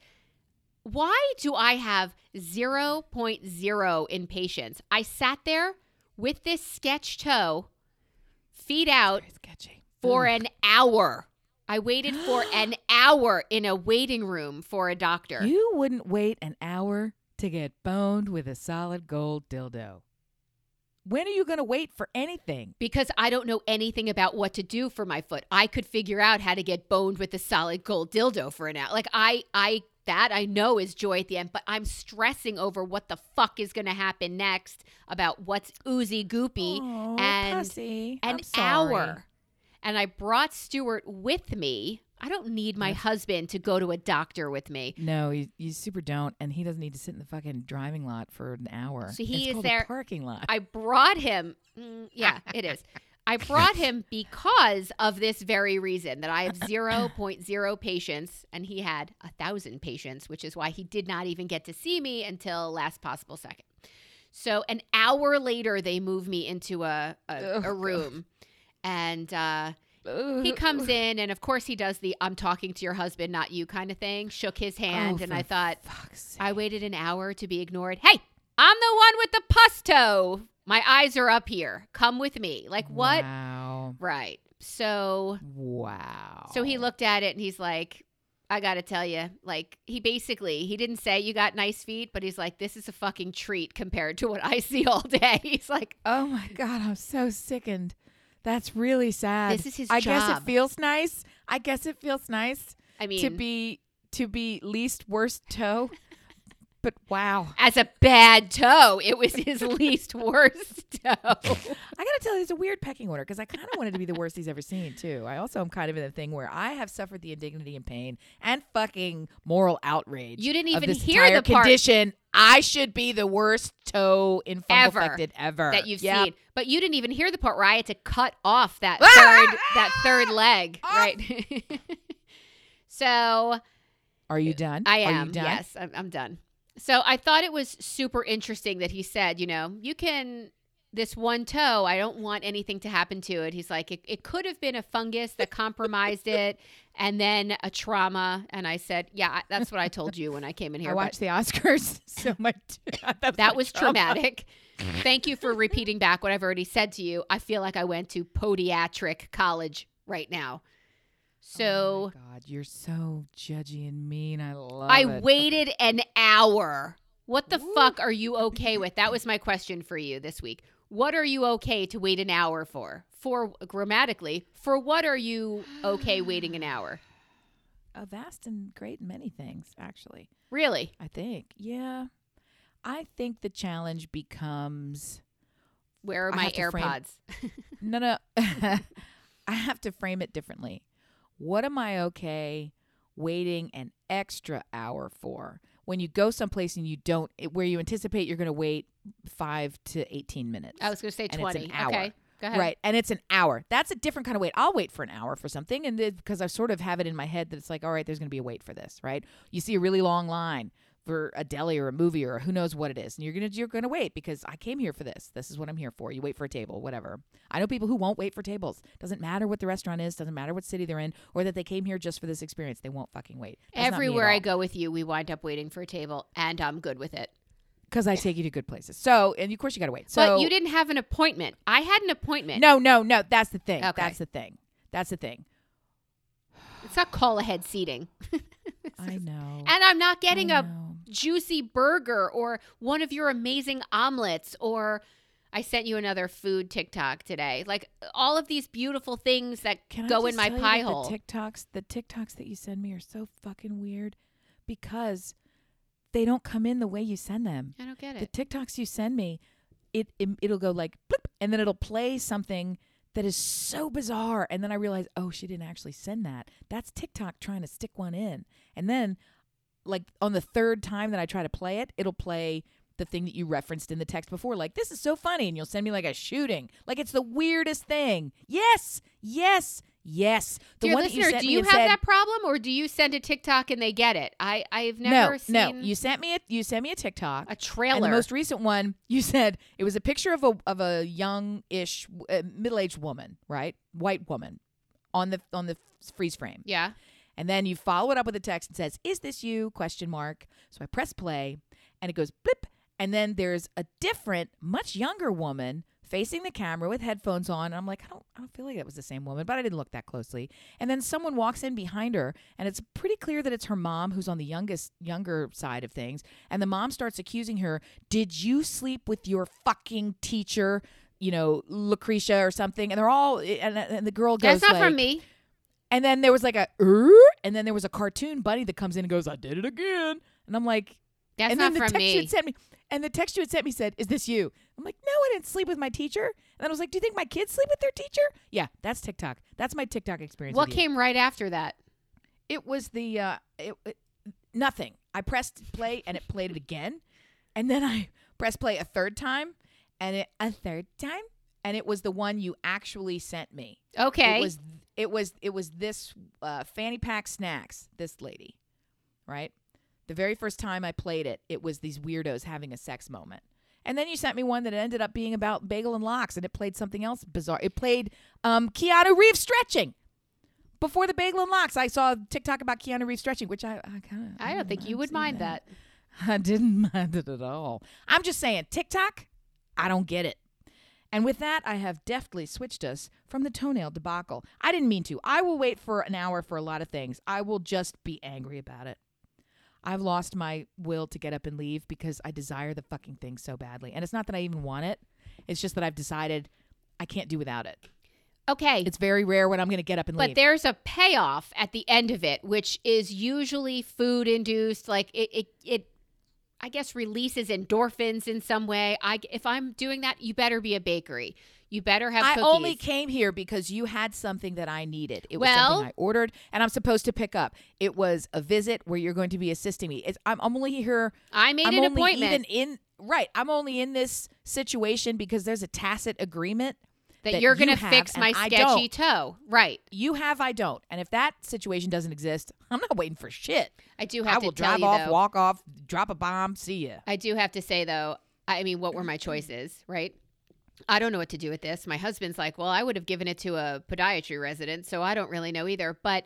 why do I have 0.0 in patience? I sat there with this sketch toe, feet out, for an hour. I waited for an hour in a waiting room for a doctor. You wouldn't wait an hour to get boned with a solid gold dildo. When are you going to wait for anything? because I don't know anything about what to do for my foot. I could figure out how to get boned with a solid gold dildo for an hour. Like I I that I know is joy at the end, but I'm stressing over what the fuck is going to happen next about what's oozy goopy Oh, and pussy. an hour. And I brought Stuart with me. I don't need my husband to go to a doctor with me. No, you, you super don't, and he doesn't need to sit in the fucking driving lot for an hour. So he It's is there- parking lot. I brought him. Mm, yeah, it is. I brought him because of this very reason that I have 0.0 patients and he had a thousand patients, which is why he did not even get to see me until last possible second. So an hour later, they move me into a, a, Oh, a God. room and uh, he comes in and of course he does the I'm talking to your husband, not you kind of thing, shook his hand. Oh, and I thought, I waited an hour to be ignored. Hey, I'm the one with the pus toe. My eyes are up here. Come with me. Like what? Wow. Right. So Wow. so he looked at it and he's like, I got to tell you, like he basically he didn't say you got nice feet, but he's like this is a fucking treat compared to what I see all day. He's like, Oh my god, I'm so sickened. That's really sad. This is his I guess it feels nice. I guess it feels nice I mean, to be to be least worst toe. But wow. as a bad toe, it was his least worst toe. I gotta tell you, it's a weird pecking order because I kind of wanted to be the worst he's ever seen too. I also am kind of in the thing where I have suffered the indignity and pain and fucking moral outrage. You didn't even hear the part- condition. I should be the worst toe in Ever infected ever that you've Yep. seen. But you didn't even hear the part where I had to cut off that Ah! third that third leg, Ah! right? so Are you done? I Are am. you done? Yes, I'm, I'm done. So I thought it was super interesting that he said, you know, you can this one toe. I don't want anything to happen to it. He's like, it, it could have been a fungus that compromised it, and then a trauma. And I said, yeah, that's what I told you when I came in here. I watched the Oscars, so my that, that was trauma. traumatic. Thank you for repeating back what I've already said to you. I feel like I went to podiatric college right now. Oh so oh God, you're so judgy and mean. I love I it. waited an hour. What the Woo. fuck are you okay with? That was my question for you this week. What are you okay to wait an hour for? For grammatically, for what are you okay waiting an hour? a vast and great many things, actually. Really? I think. Yeah. I think the challenge becomes Where are my to frame- AirPods? no, no. I have to frame it differently. What am I okay waiting an extra hour for? When you go someplace and you don't, eh, where you anticipate you're going to wait five to 18 minutes. I was going to say 20. an hour. Okay. Go ahead. Right. And it's an hour. That's a different kind of wait. I'll wait for an hour for something. And because I sort of have it in my head that it's like, all right, there's going to be a wait for this, right? You see a really long line for a deli or a movie or who knows what it is. And you're going to, you're to wait because I came here for this. This is what I'm here for. You wait for a table, whatever. I know people who won't wait for tables. Doesn't matter what the restaurant is. Doesn't matter what city they're in or that they came here just for this experience. They won't fucking wait. Everywhere I go with you, we wind up waiting for a table, and I'm good with it. Because I take you to good places. So, and of course you got to wait. So but you didn't have an appointment. I had an appointment. No, no, no. That's the thing. Okay. That's the thing. That's the thing. It's not call ahead seating. I know. And I'm not getting a. juicy burger or one of your amazing omelets or I sent you another food TikTok today. Like all of these beautiful things that Can go in my pie hole. The TikToks, the TikToks that you send me are so fucking weird because they don't come in the way you send them. I don't get it. The. TikToks you send me, it, it it'll go like blip, and then it'll play something that is so bizarre, and then I realize, oh, she didn't actually send that. That's TikTok trying to stick one in, and then like on the third time that I try to play it, it'll play the thing that you referenced in the text before, like this is so funny, and you'll send me like a shooting, like it's the weirdest thing. Yes, yes, yes. The Dear one that you listener, sent do you have said, that problem or do you send a TikTok and they get it? I, I've never no, seen no. You sent me a you sent me a TikTok. a trailer. And the most recent one, you said it was a picture of a of a young-ish, uh, middle-aged woman, right, white woman, on the on the freeze frame, yeah. And then you follow it up with a text and says, "Is this you?" Question mark. So I press play, and it goes blip, and then there's a different, much younger woman facing the camera with headphones on, and I'm like, I don't, I don't feel like that was the same woman, but I didn't look that closely. And then someone walks in behind her, and it's pretty clear that it's her mom, who's on the youngest, younger side of things. And the mom starts accusing her, "Did you sleep with your fucking teacher?" You know, Lucretia or something, and they're all, and, and the girl goes, That's not like, from me. And then there was like a, "Er," and then there was a cartoon bunny that comes in and goes, "I did it again," and I'm like, That's and not then the from text you me. had sent me, and the text you had sent me said, "Is this you?" I'm like, "No, I didn't sleep with my teacher." And then I was like, "Do you think my kids sleep with their teacher?" Yeah, that's TikTok. That's my TikTok experience. What came right after that? It was the uh, it, it, nothing. I pressed play and it played it again, and then I pressed play a third time, and it a third time, and it was the one you actually sent me. Okay. It was it was it was this uh, fanny pack snacks. This lady, right? The very first time I played it, it was these weirdos having a sex moment. And then you sent me one that ended up being about bagel and locks, and it played something else bizarre. It played um, Keanu Reeves stretching. Before the bagel and locks, I saw a TikTok about Keanu Reeves stretching, which I, I kind of I don't think you would mind that. I didn't mind it at all. I'm just saying, TikTok, I don't get it. And with that, I have deftly switched us from the toenail debacle. I didn't mean to. I will wait for an hour for a lot of things. I will just be angry about it. I've lost my will to get up and leave because I desire the fucking thing so badly. And it's not that I even want it, it's just that I've decided I can't do without it. Okay. It's very rare when I'm going to get up and but leave. But there's a payoff at the end of it, which is usually food induced. Like it, it, it, I guess releases endorphins in some way. I, if I'm doing that, you better be a bakery. You better have I cookies. only came here because you had something that I needed. It was Well- something I ordered and I'm supposed to pick up. It was a visit where you're going to be assisting me. It's, I'm, I'm only here. I made I'm an appointment even in right. I'm only in this situation because there's a tacit agreement that, that you're you going to fix my I sketchy toe. Right. you have. I don't. And if that situation doesn't exist, I'm not waiting for shit. I do I have will to tell drive you off, though. walk off, drop a bomb. See ya. I do have to say though, I mean, what were my choices, right? I don't know what to do with this. My husband's like, well, I would have given it to a podiatry resident, so I don't really know either. But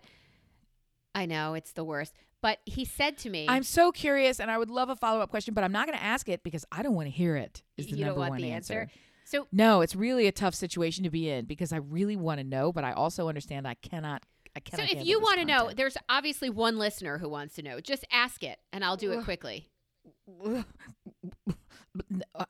I know it's the worst. But he said to me, I'm so curious, and I would love a follow up question, but I'm not going to ask it because I don't want to hear it. Is the you number one answer. answer. So No, it's really a tough situation to be in because I really want to know, but I also understand I cannot. I cannot. So if you want to know, there's obviously one listener who wants to know. Just ask it, and I'll do it quickly.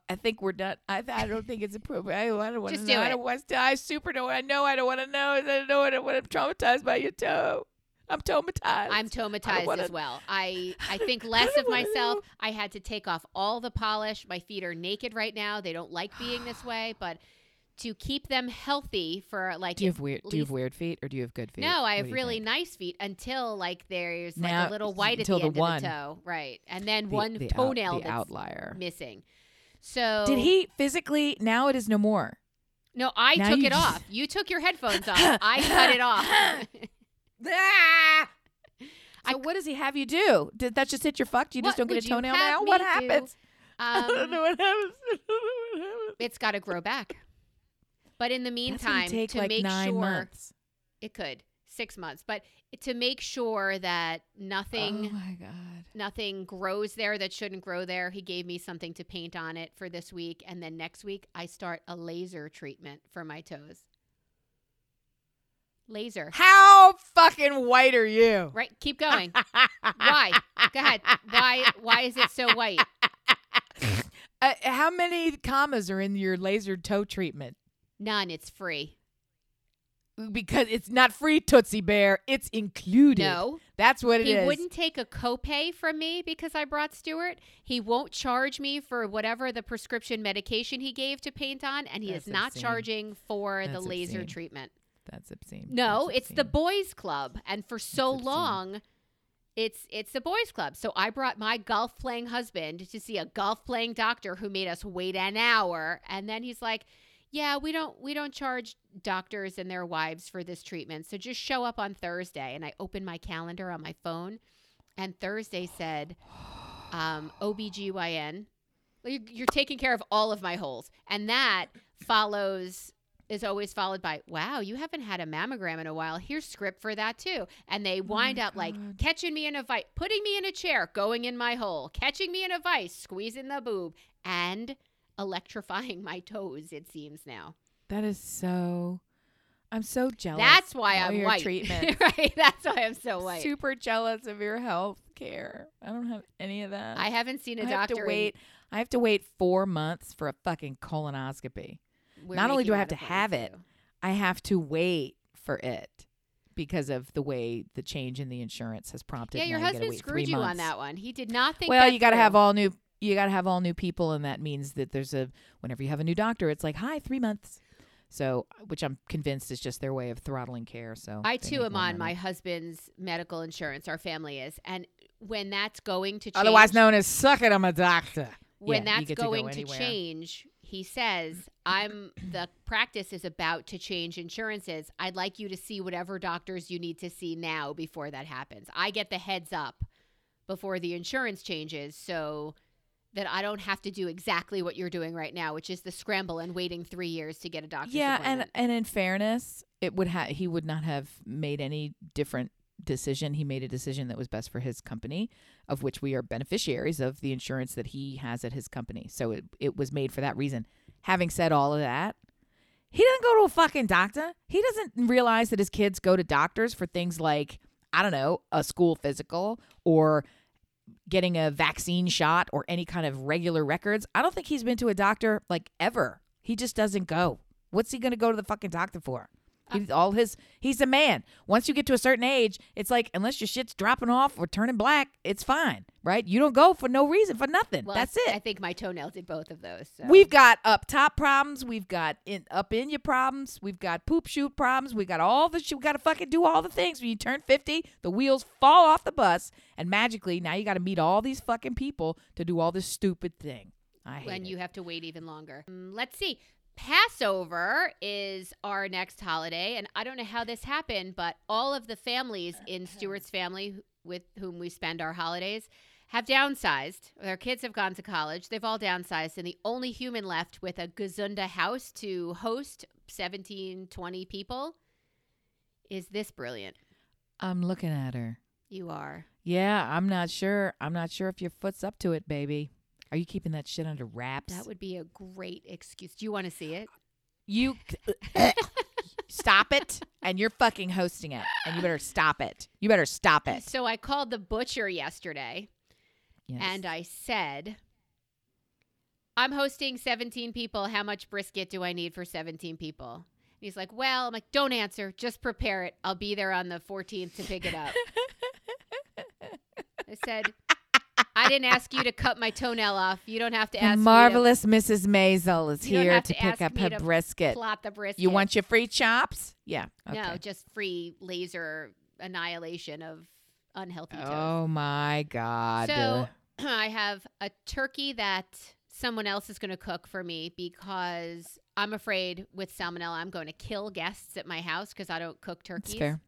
I think we're done. I, I don't think it's appropriate. I, I don't want to know. do I don't want to. I super don't. I know. I don't want to know. I don't know. I don't want to traumatized by your toe. I'm traumatized. I'm traumatized wanna- as well. I I think less I of myself. I had to take off all the polish. My feet are naked right now. They don't like being this way, but to keep them healthy for like do you have weird? Do you have weird feet or do you have good feet? No, I have really think? nice feet until like there's Now- like a little white at the the end one. of the toe, right? And then The- one the out- toenail the that's outlier. missing. So Did he physically? Now it is no more. No, I Now took it just- off. You took your headphones off. I cut it off. Ah! I- So what does he have you do? Did that just hit your fuck? You just don't get a toenail now? What do? happens? I don't Um, know what happens. I don't know what happens. it's got to grow back. But in the meantime, to like make nine sure months. it could six months, but to make sure that nothing Oh my god. nothing grows there that shouldn't grow there, he gave me something to paint on it for this week, and then next week I start a laser treatment for my toes. Laser, How fucking white are you? right? Keep going. Why? Go ahead. Why? Why is it so white? Uh, how many commas are in your laser toe treatment? None. It's free. Because it's not free, Tootsie Bear. It's included. No. That's what it is. He wouldn't take a copay from me because I brought Stuart. He won't charge me for whatever the prescription medication he gave to paint on, and he That's is not obscene. charging for That's the laser obscene. treatment. That's obscene. No, That's it's the boys club, and for so long, it's it's the boys club. So I brought my golf playing husband to see a golf playing doctor who made us wait an hour, and then he's like, "Yeah, we don't we don't charge doctors and their wives for this treatment, so just show up on Thursday." And I opened my calendar on my phone, and Thursday said, um, "OBGYN." You're, you're taking care of all of my holes, and that follows is always followed by, wow, you haven't had a mammogram in a while. Here's script for that too. And they oh wind up like catching me in a vice, putting me in a chair, going in my hole, catching me in a vice, squeezing the boob, and electrifying my toes, it seems now. That is so. I'm so jealous. That's why of I'm your white. Treatment. right. That's why I'm so white. Super jealous of your health care. I don't have any of that. I haven't seen a I doctor. have to in- wait. I have to wait four months for a fucking colonoscopy. Not only do I have to have it, too. I have to wait for it because of the way the change in the insurance has prompted. Yeah, your now you gotta husband screwed you on that one. He did not think. Well, that you got to have all new. You got to have all new people, and that means that there's a. Whenever you have a new doctor, it's like, hi, three months. So, which I'm convinced is just their way of throttling care. So I too am on money. my husband's medical insurance. Our family is, and when that's going to change, otherwise known as sucking. I'm a doctor. when Yeah, that's get to go going to, change, he says, I'm the practice is about to change insurances. I'd like you to see whatever doctors you need to see now before that happens. I get the heads up before the insurance changes so that I don't have to do exactly what you're doing right now, which is the scramble and waiting three years to get a doctor. yeah, and and in fairness, it would have he would not have made any different decision. He made a decision that was best for his company, of which we are beneficiaries of the insurance that he has at his company. So it it was made for that reason. Having said all of that, he doesn't go to a fucking doctor. He doesn't realize that his kids go to doctors for things like I don't know, a school physical or getting a vaccine shot or any kind of regular records. I don't think he's been to a doctor like ever. He just doesn't go. What's he going to go to the fucking doctor for? He's all his he's a man. Once you get to a certain age, it's like unless your shit's dropping off or turning black, it's fine, right? You don't go for no reason, for nothing. Well, That's it. I think my toenail did both of those. So. We've got up top problems. We've got in, up in your problems. We've got poop shoot problems. We got all the shit. We got to fucking do all the things. When you turn 50, the wheels fall off the bus, and magically now you got to meet all these fucking people to do all this stupid thing. I hate when it. you have to wait even longer. Mm, Let's see. Passover is our next holiday, and I don't know how this happened, but all of the families in Stuart's family with whom we spend our holidays have downsized. Their kids have gone to college. They've all downsized, and the only human left with a Gazunda house to host 17, 20 people is this brilliant. I'm looking at her. You are. Yeah, I'm not sure. I'm not sure if your foot's up to it, baby. Are you keeping that shit under wraps? That would be a great excuse. Do you want to see it? you stop it, and you're fucking hosting it, and you better stop it. You better stop it. So I called the butcher yesterday. Yes. and I said, I'm hosting 17 people. How much brisket do I need for 17 people? And he's like, Well, I'm like, Don't answer. Just prepare it. I'll be there on the 14th to pick it up. I said, I didn't ask you to cut my toenail off. You don't have to ask marvelous Mrs. Maisel is here to, to pick up her brisket. plot the brisket. You want your free chops? Yeah. Okay. No, just free laser annihilation of unhealthy toast. oh my God. So I have a turkey that someone else is going to cook for me because I'm afraid with salmonella I'm going to kill guests at my house because I don't cook turkeys. That's fair.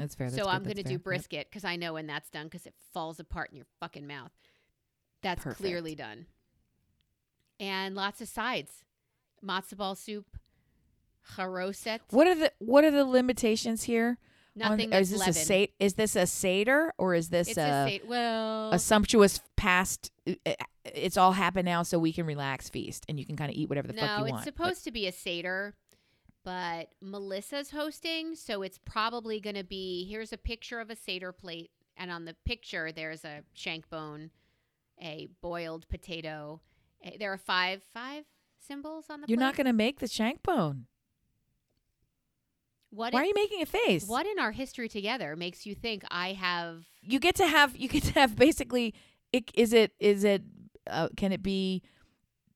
That's fair. That's so good, I'm going to do brisket because I know when that's done because it falls apart in your fucking mouth. That's Perfect. clearly done. And lots of sides: matzo ball soup, charoset. What are the What are the limitations here? on- Nothing is this leaven. a sate? Is this a seder or is this It's a a sate. Well, a sumptuous past? Uh, uh, it's all happened now, so we can relax feast, and you can kind of eat whatever the no, fuck you want. No, it's want. but- supposed to be a Seder, but Melissa's hosting, so it's probably going to be here's a picture of a Seder plate, and on the picture there's a shank bone, a boiled potato. a- there are five five symbols on the You're plate. not going to make the shank bone. what Why in, are you making a face? what in our history together makes you think I have You get to have. You get to have basically. It, is it? Is it? Uh, can it be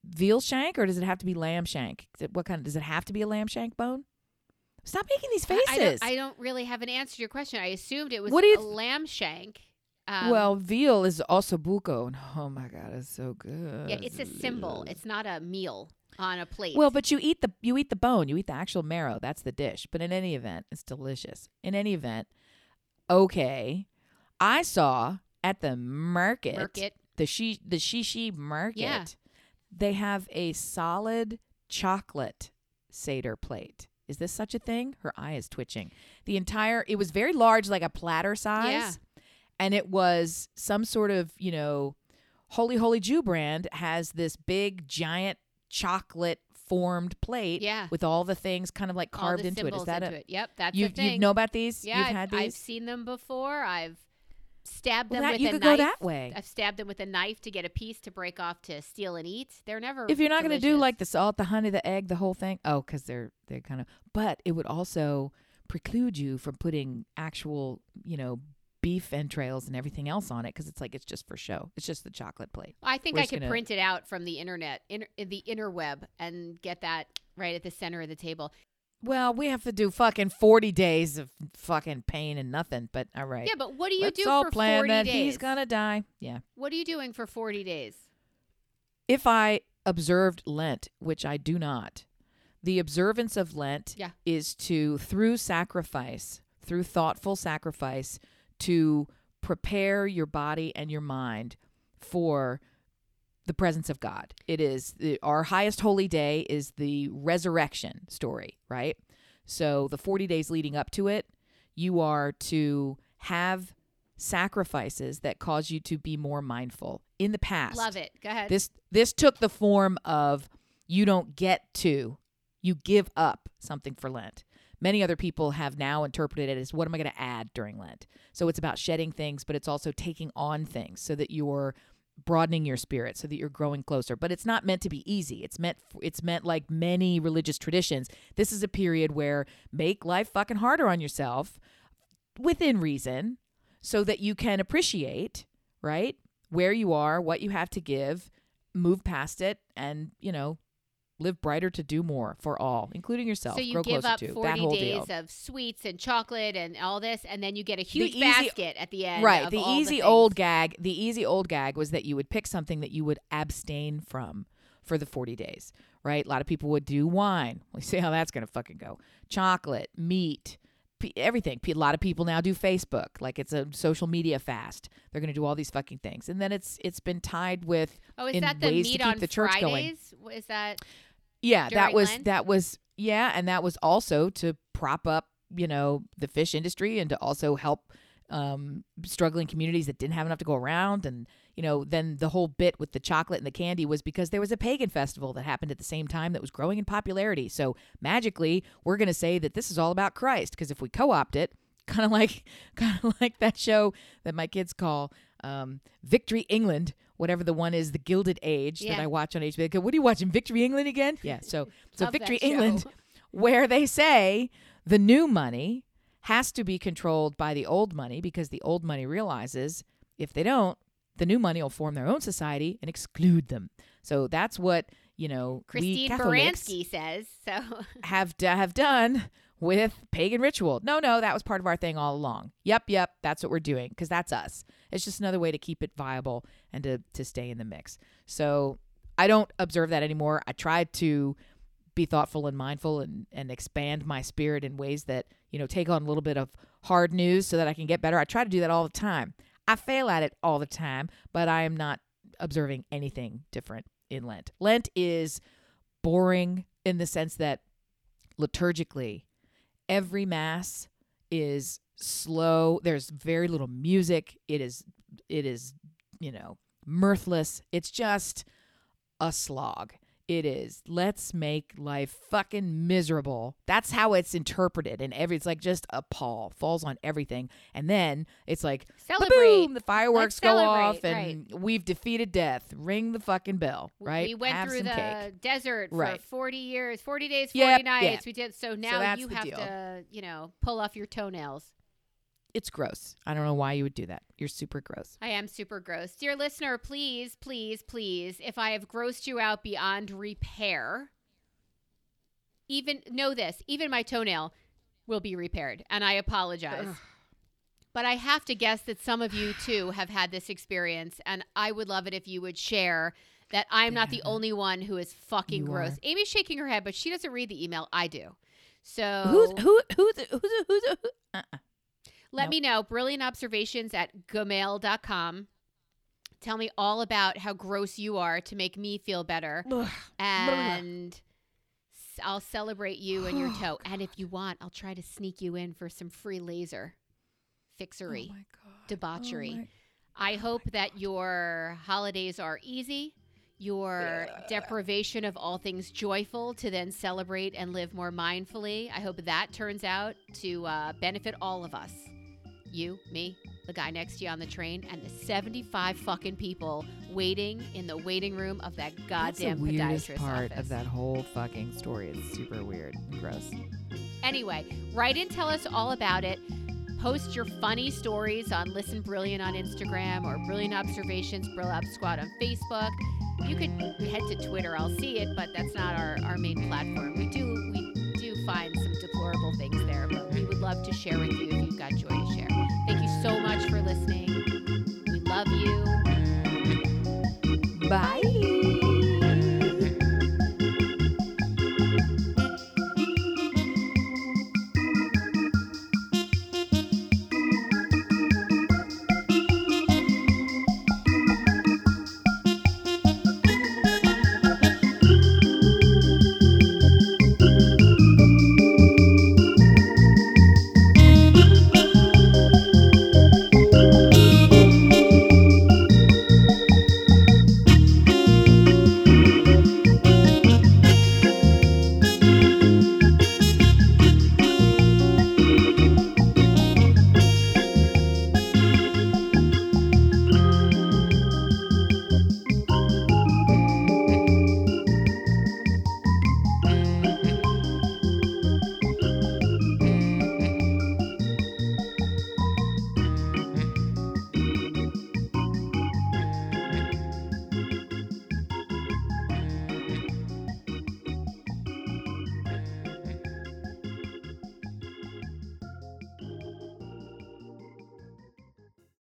veal shank or does it have to be lamb shank? What kind? Of, Does it have to be a lamb shank bone? Stop making these faces. I, don't, I don't really have an answer to your question. I assumed it was What do you a th- lamb shank. Um, well, veal is osso buco, and oh my god, it's so good. yeah, it's a symbol. It's not a meal on a plate. Well, but you eat the you eat the bone, you eat the actual marrow. That's the dish. But in any event, it's delicious. In any event, okay. I saw at the market, Market. the she the shishi market, Yeah. They have a solid chocolate seder plate. Is this such a thing? Her eye is twitching. The entire it was very large, like a platter size. Yeah. And it was some sort of, you know, Holy Holy Jew brand has this big giant chocolate formed plate Yeah. with all the things kind of like carved into it. Is that into a it. Yep, that's you the thing. you know about these? yeah, You've I've, had I've seen them before. I've stabbed Well, them that- with you a could knife. go that way. I've stabbed them with a knife to get a piece to break off to steal and eat. They're never. if you're not going to do like the salt, the honey, the egg, the whole thing, oh, because they're they're kind of. But it would also preclude you from putting actual, you know, beef entrails and everything else on it because it's like it's just for show. It's just the chocolate plate. I think we're I could gonna- print it out from the internet, inter, the interweb, and get that right at the center of the table. Well, we have to do fucking forty days of fucking pain and nothing. But all right, Yeah, but what do you let's do all for plan 40 that days? he's gonna die. Yeah. What are you doing for 40 days? If I observed Lent, which I do not. The observance of Lent Yeah. is to, through sacrifice, through thoughtful sacrifice, to prepare your body and your mind for the presence of God. It is the, our highest holy day is the resurrection story, right? So the 40 days leading up to it, you are to have sacrifices that cause you to be more mindful. In the past, Love it. Go ahead. this this took the form of you don't get to, you give up something for Lent. Many other people have now interpreted it as what am I going to add during Lent? So it's about shedding things, but it's also taking on things so that you're broadening your spirit so that you're growing closer. But it's not meant to be easy. It's meant it's meant like many religious traditions. This is a period where make life fucking harder on yourself within reason so that you can appreciate right where you are what you have to give move past it and you know live brighter to do more for all including yourself. So you grow give closer up to. 40 that whole days deal. of sweets and chocolate and all this, and then you get a huge easy- basket at the end. right the easy things. old gag the easy old gag was that you would pick something that you would abstain from for the 40 days right? A lot of people would do wine. We see how that's going to fucking go. Chocolate meat everything. A lot of people now do facebook like it's a social media fast. They're going to do all these fucking things. And then it's it's been tied with Oh, is in that the ways to meat keep on the church going. Is that Yeah, that was Lent? that was yeah, and that was also to prop up, you know, the fish industry and to also help um struggling communities that didn't have enough to go around and you know then the whole bit with the chocolate and the candy was because there was a pagan festival that happened at the same time that was growing in popularity so magically we're going to say that this is all about christ because if we co-opt it kind of like kind of like that show that my kids call um, victory england whatever the one is the gilded age that i watch on hbo go, what are you watching victory england again yeah so so victory england where they say the new money has to be controlled by the old money because the old money realizes if they don't, the new money will form their own society and exclude them. So that's what you know Christine Baranski says? So have d- have done with pagan ritual. No, no, that was part of our thing all along. Yep, yep, that's what we're doing because that's us. It's just another way to keep it viable and to to stay in the mix. So I don't observe that anymore. I tried to be thoughtful and mindful and and expand my spirit in ways that you know take on a little bit of hard news so that I can get better. I try to do that all the time. I fail at it all the time, but I am not observing anything different in Lent. Lent is boring in the sense that liturgically every mass is slow. There's very little music. It is it is you know mirthless. It's just a slog it is let's make life fucking miserable that's how it's interpreted and every it's like just a pall falls on everything and then it's like boom the fireworks go off and we've defeated death ring the fucking bell right We went Have through the cake desert for Right. 40 years, 40 days, 40 Yep, nights. yeah. We did so now that's you have deal. to, you know, pull off your toenails. It's gross i don't know why you would do that you're super gross I am super gross. Dear listener, please, please, please, if I have grossed you out beyond repair, even know this, even my toenail will be repaired, and I apologize. But I have to guess that some of you too have had this experience, and I would love it if you would share that I'm not the only one who is fucking You gross. are. Amy's shaking her head, but she doesn't read the email. I do. So who's who who's who's who's, who's uh-uh. Let Nope. me know. Brilliant observations at gmail.com. Tell me all about how gross you are to make me feel better. And I'll celebrate you and your Oh, toe. And if you want, I'll try to sneak you in for some free laser fixery. Oh my debauchery. Oh I hope that your holidays are easy, your deprivation of all things joyful to then celebrate and live more mindfully. I hope that turns out to uh, benefit all of us. You, me, the guy next to you on the train, and the 75 fucking people waiting in the waiting room of that goddamn That's the weirdest podiatrist part office. of that whole fucking story. It's super weird and gross. Anyway, write in, tell us all about it. Post your funny stories on Listen Brilliant on Instagram or Brilliant Observations, Brill Up Squad on Facebook. You could head to Twitter. I'll see it, but that's not our, our main platform. We do we do find some deplorable things there, but we would love to share with you if you've got joy to share. So much for listening. We love you. Bye.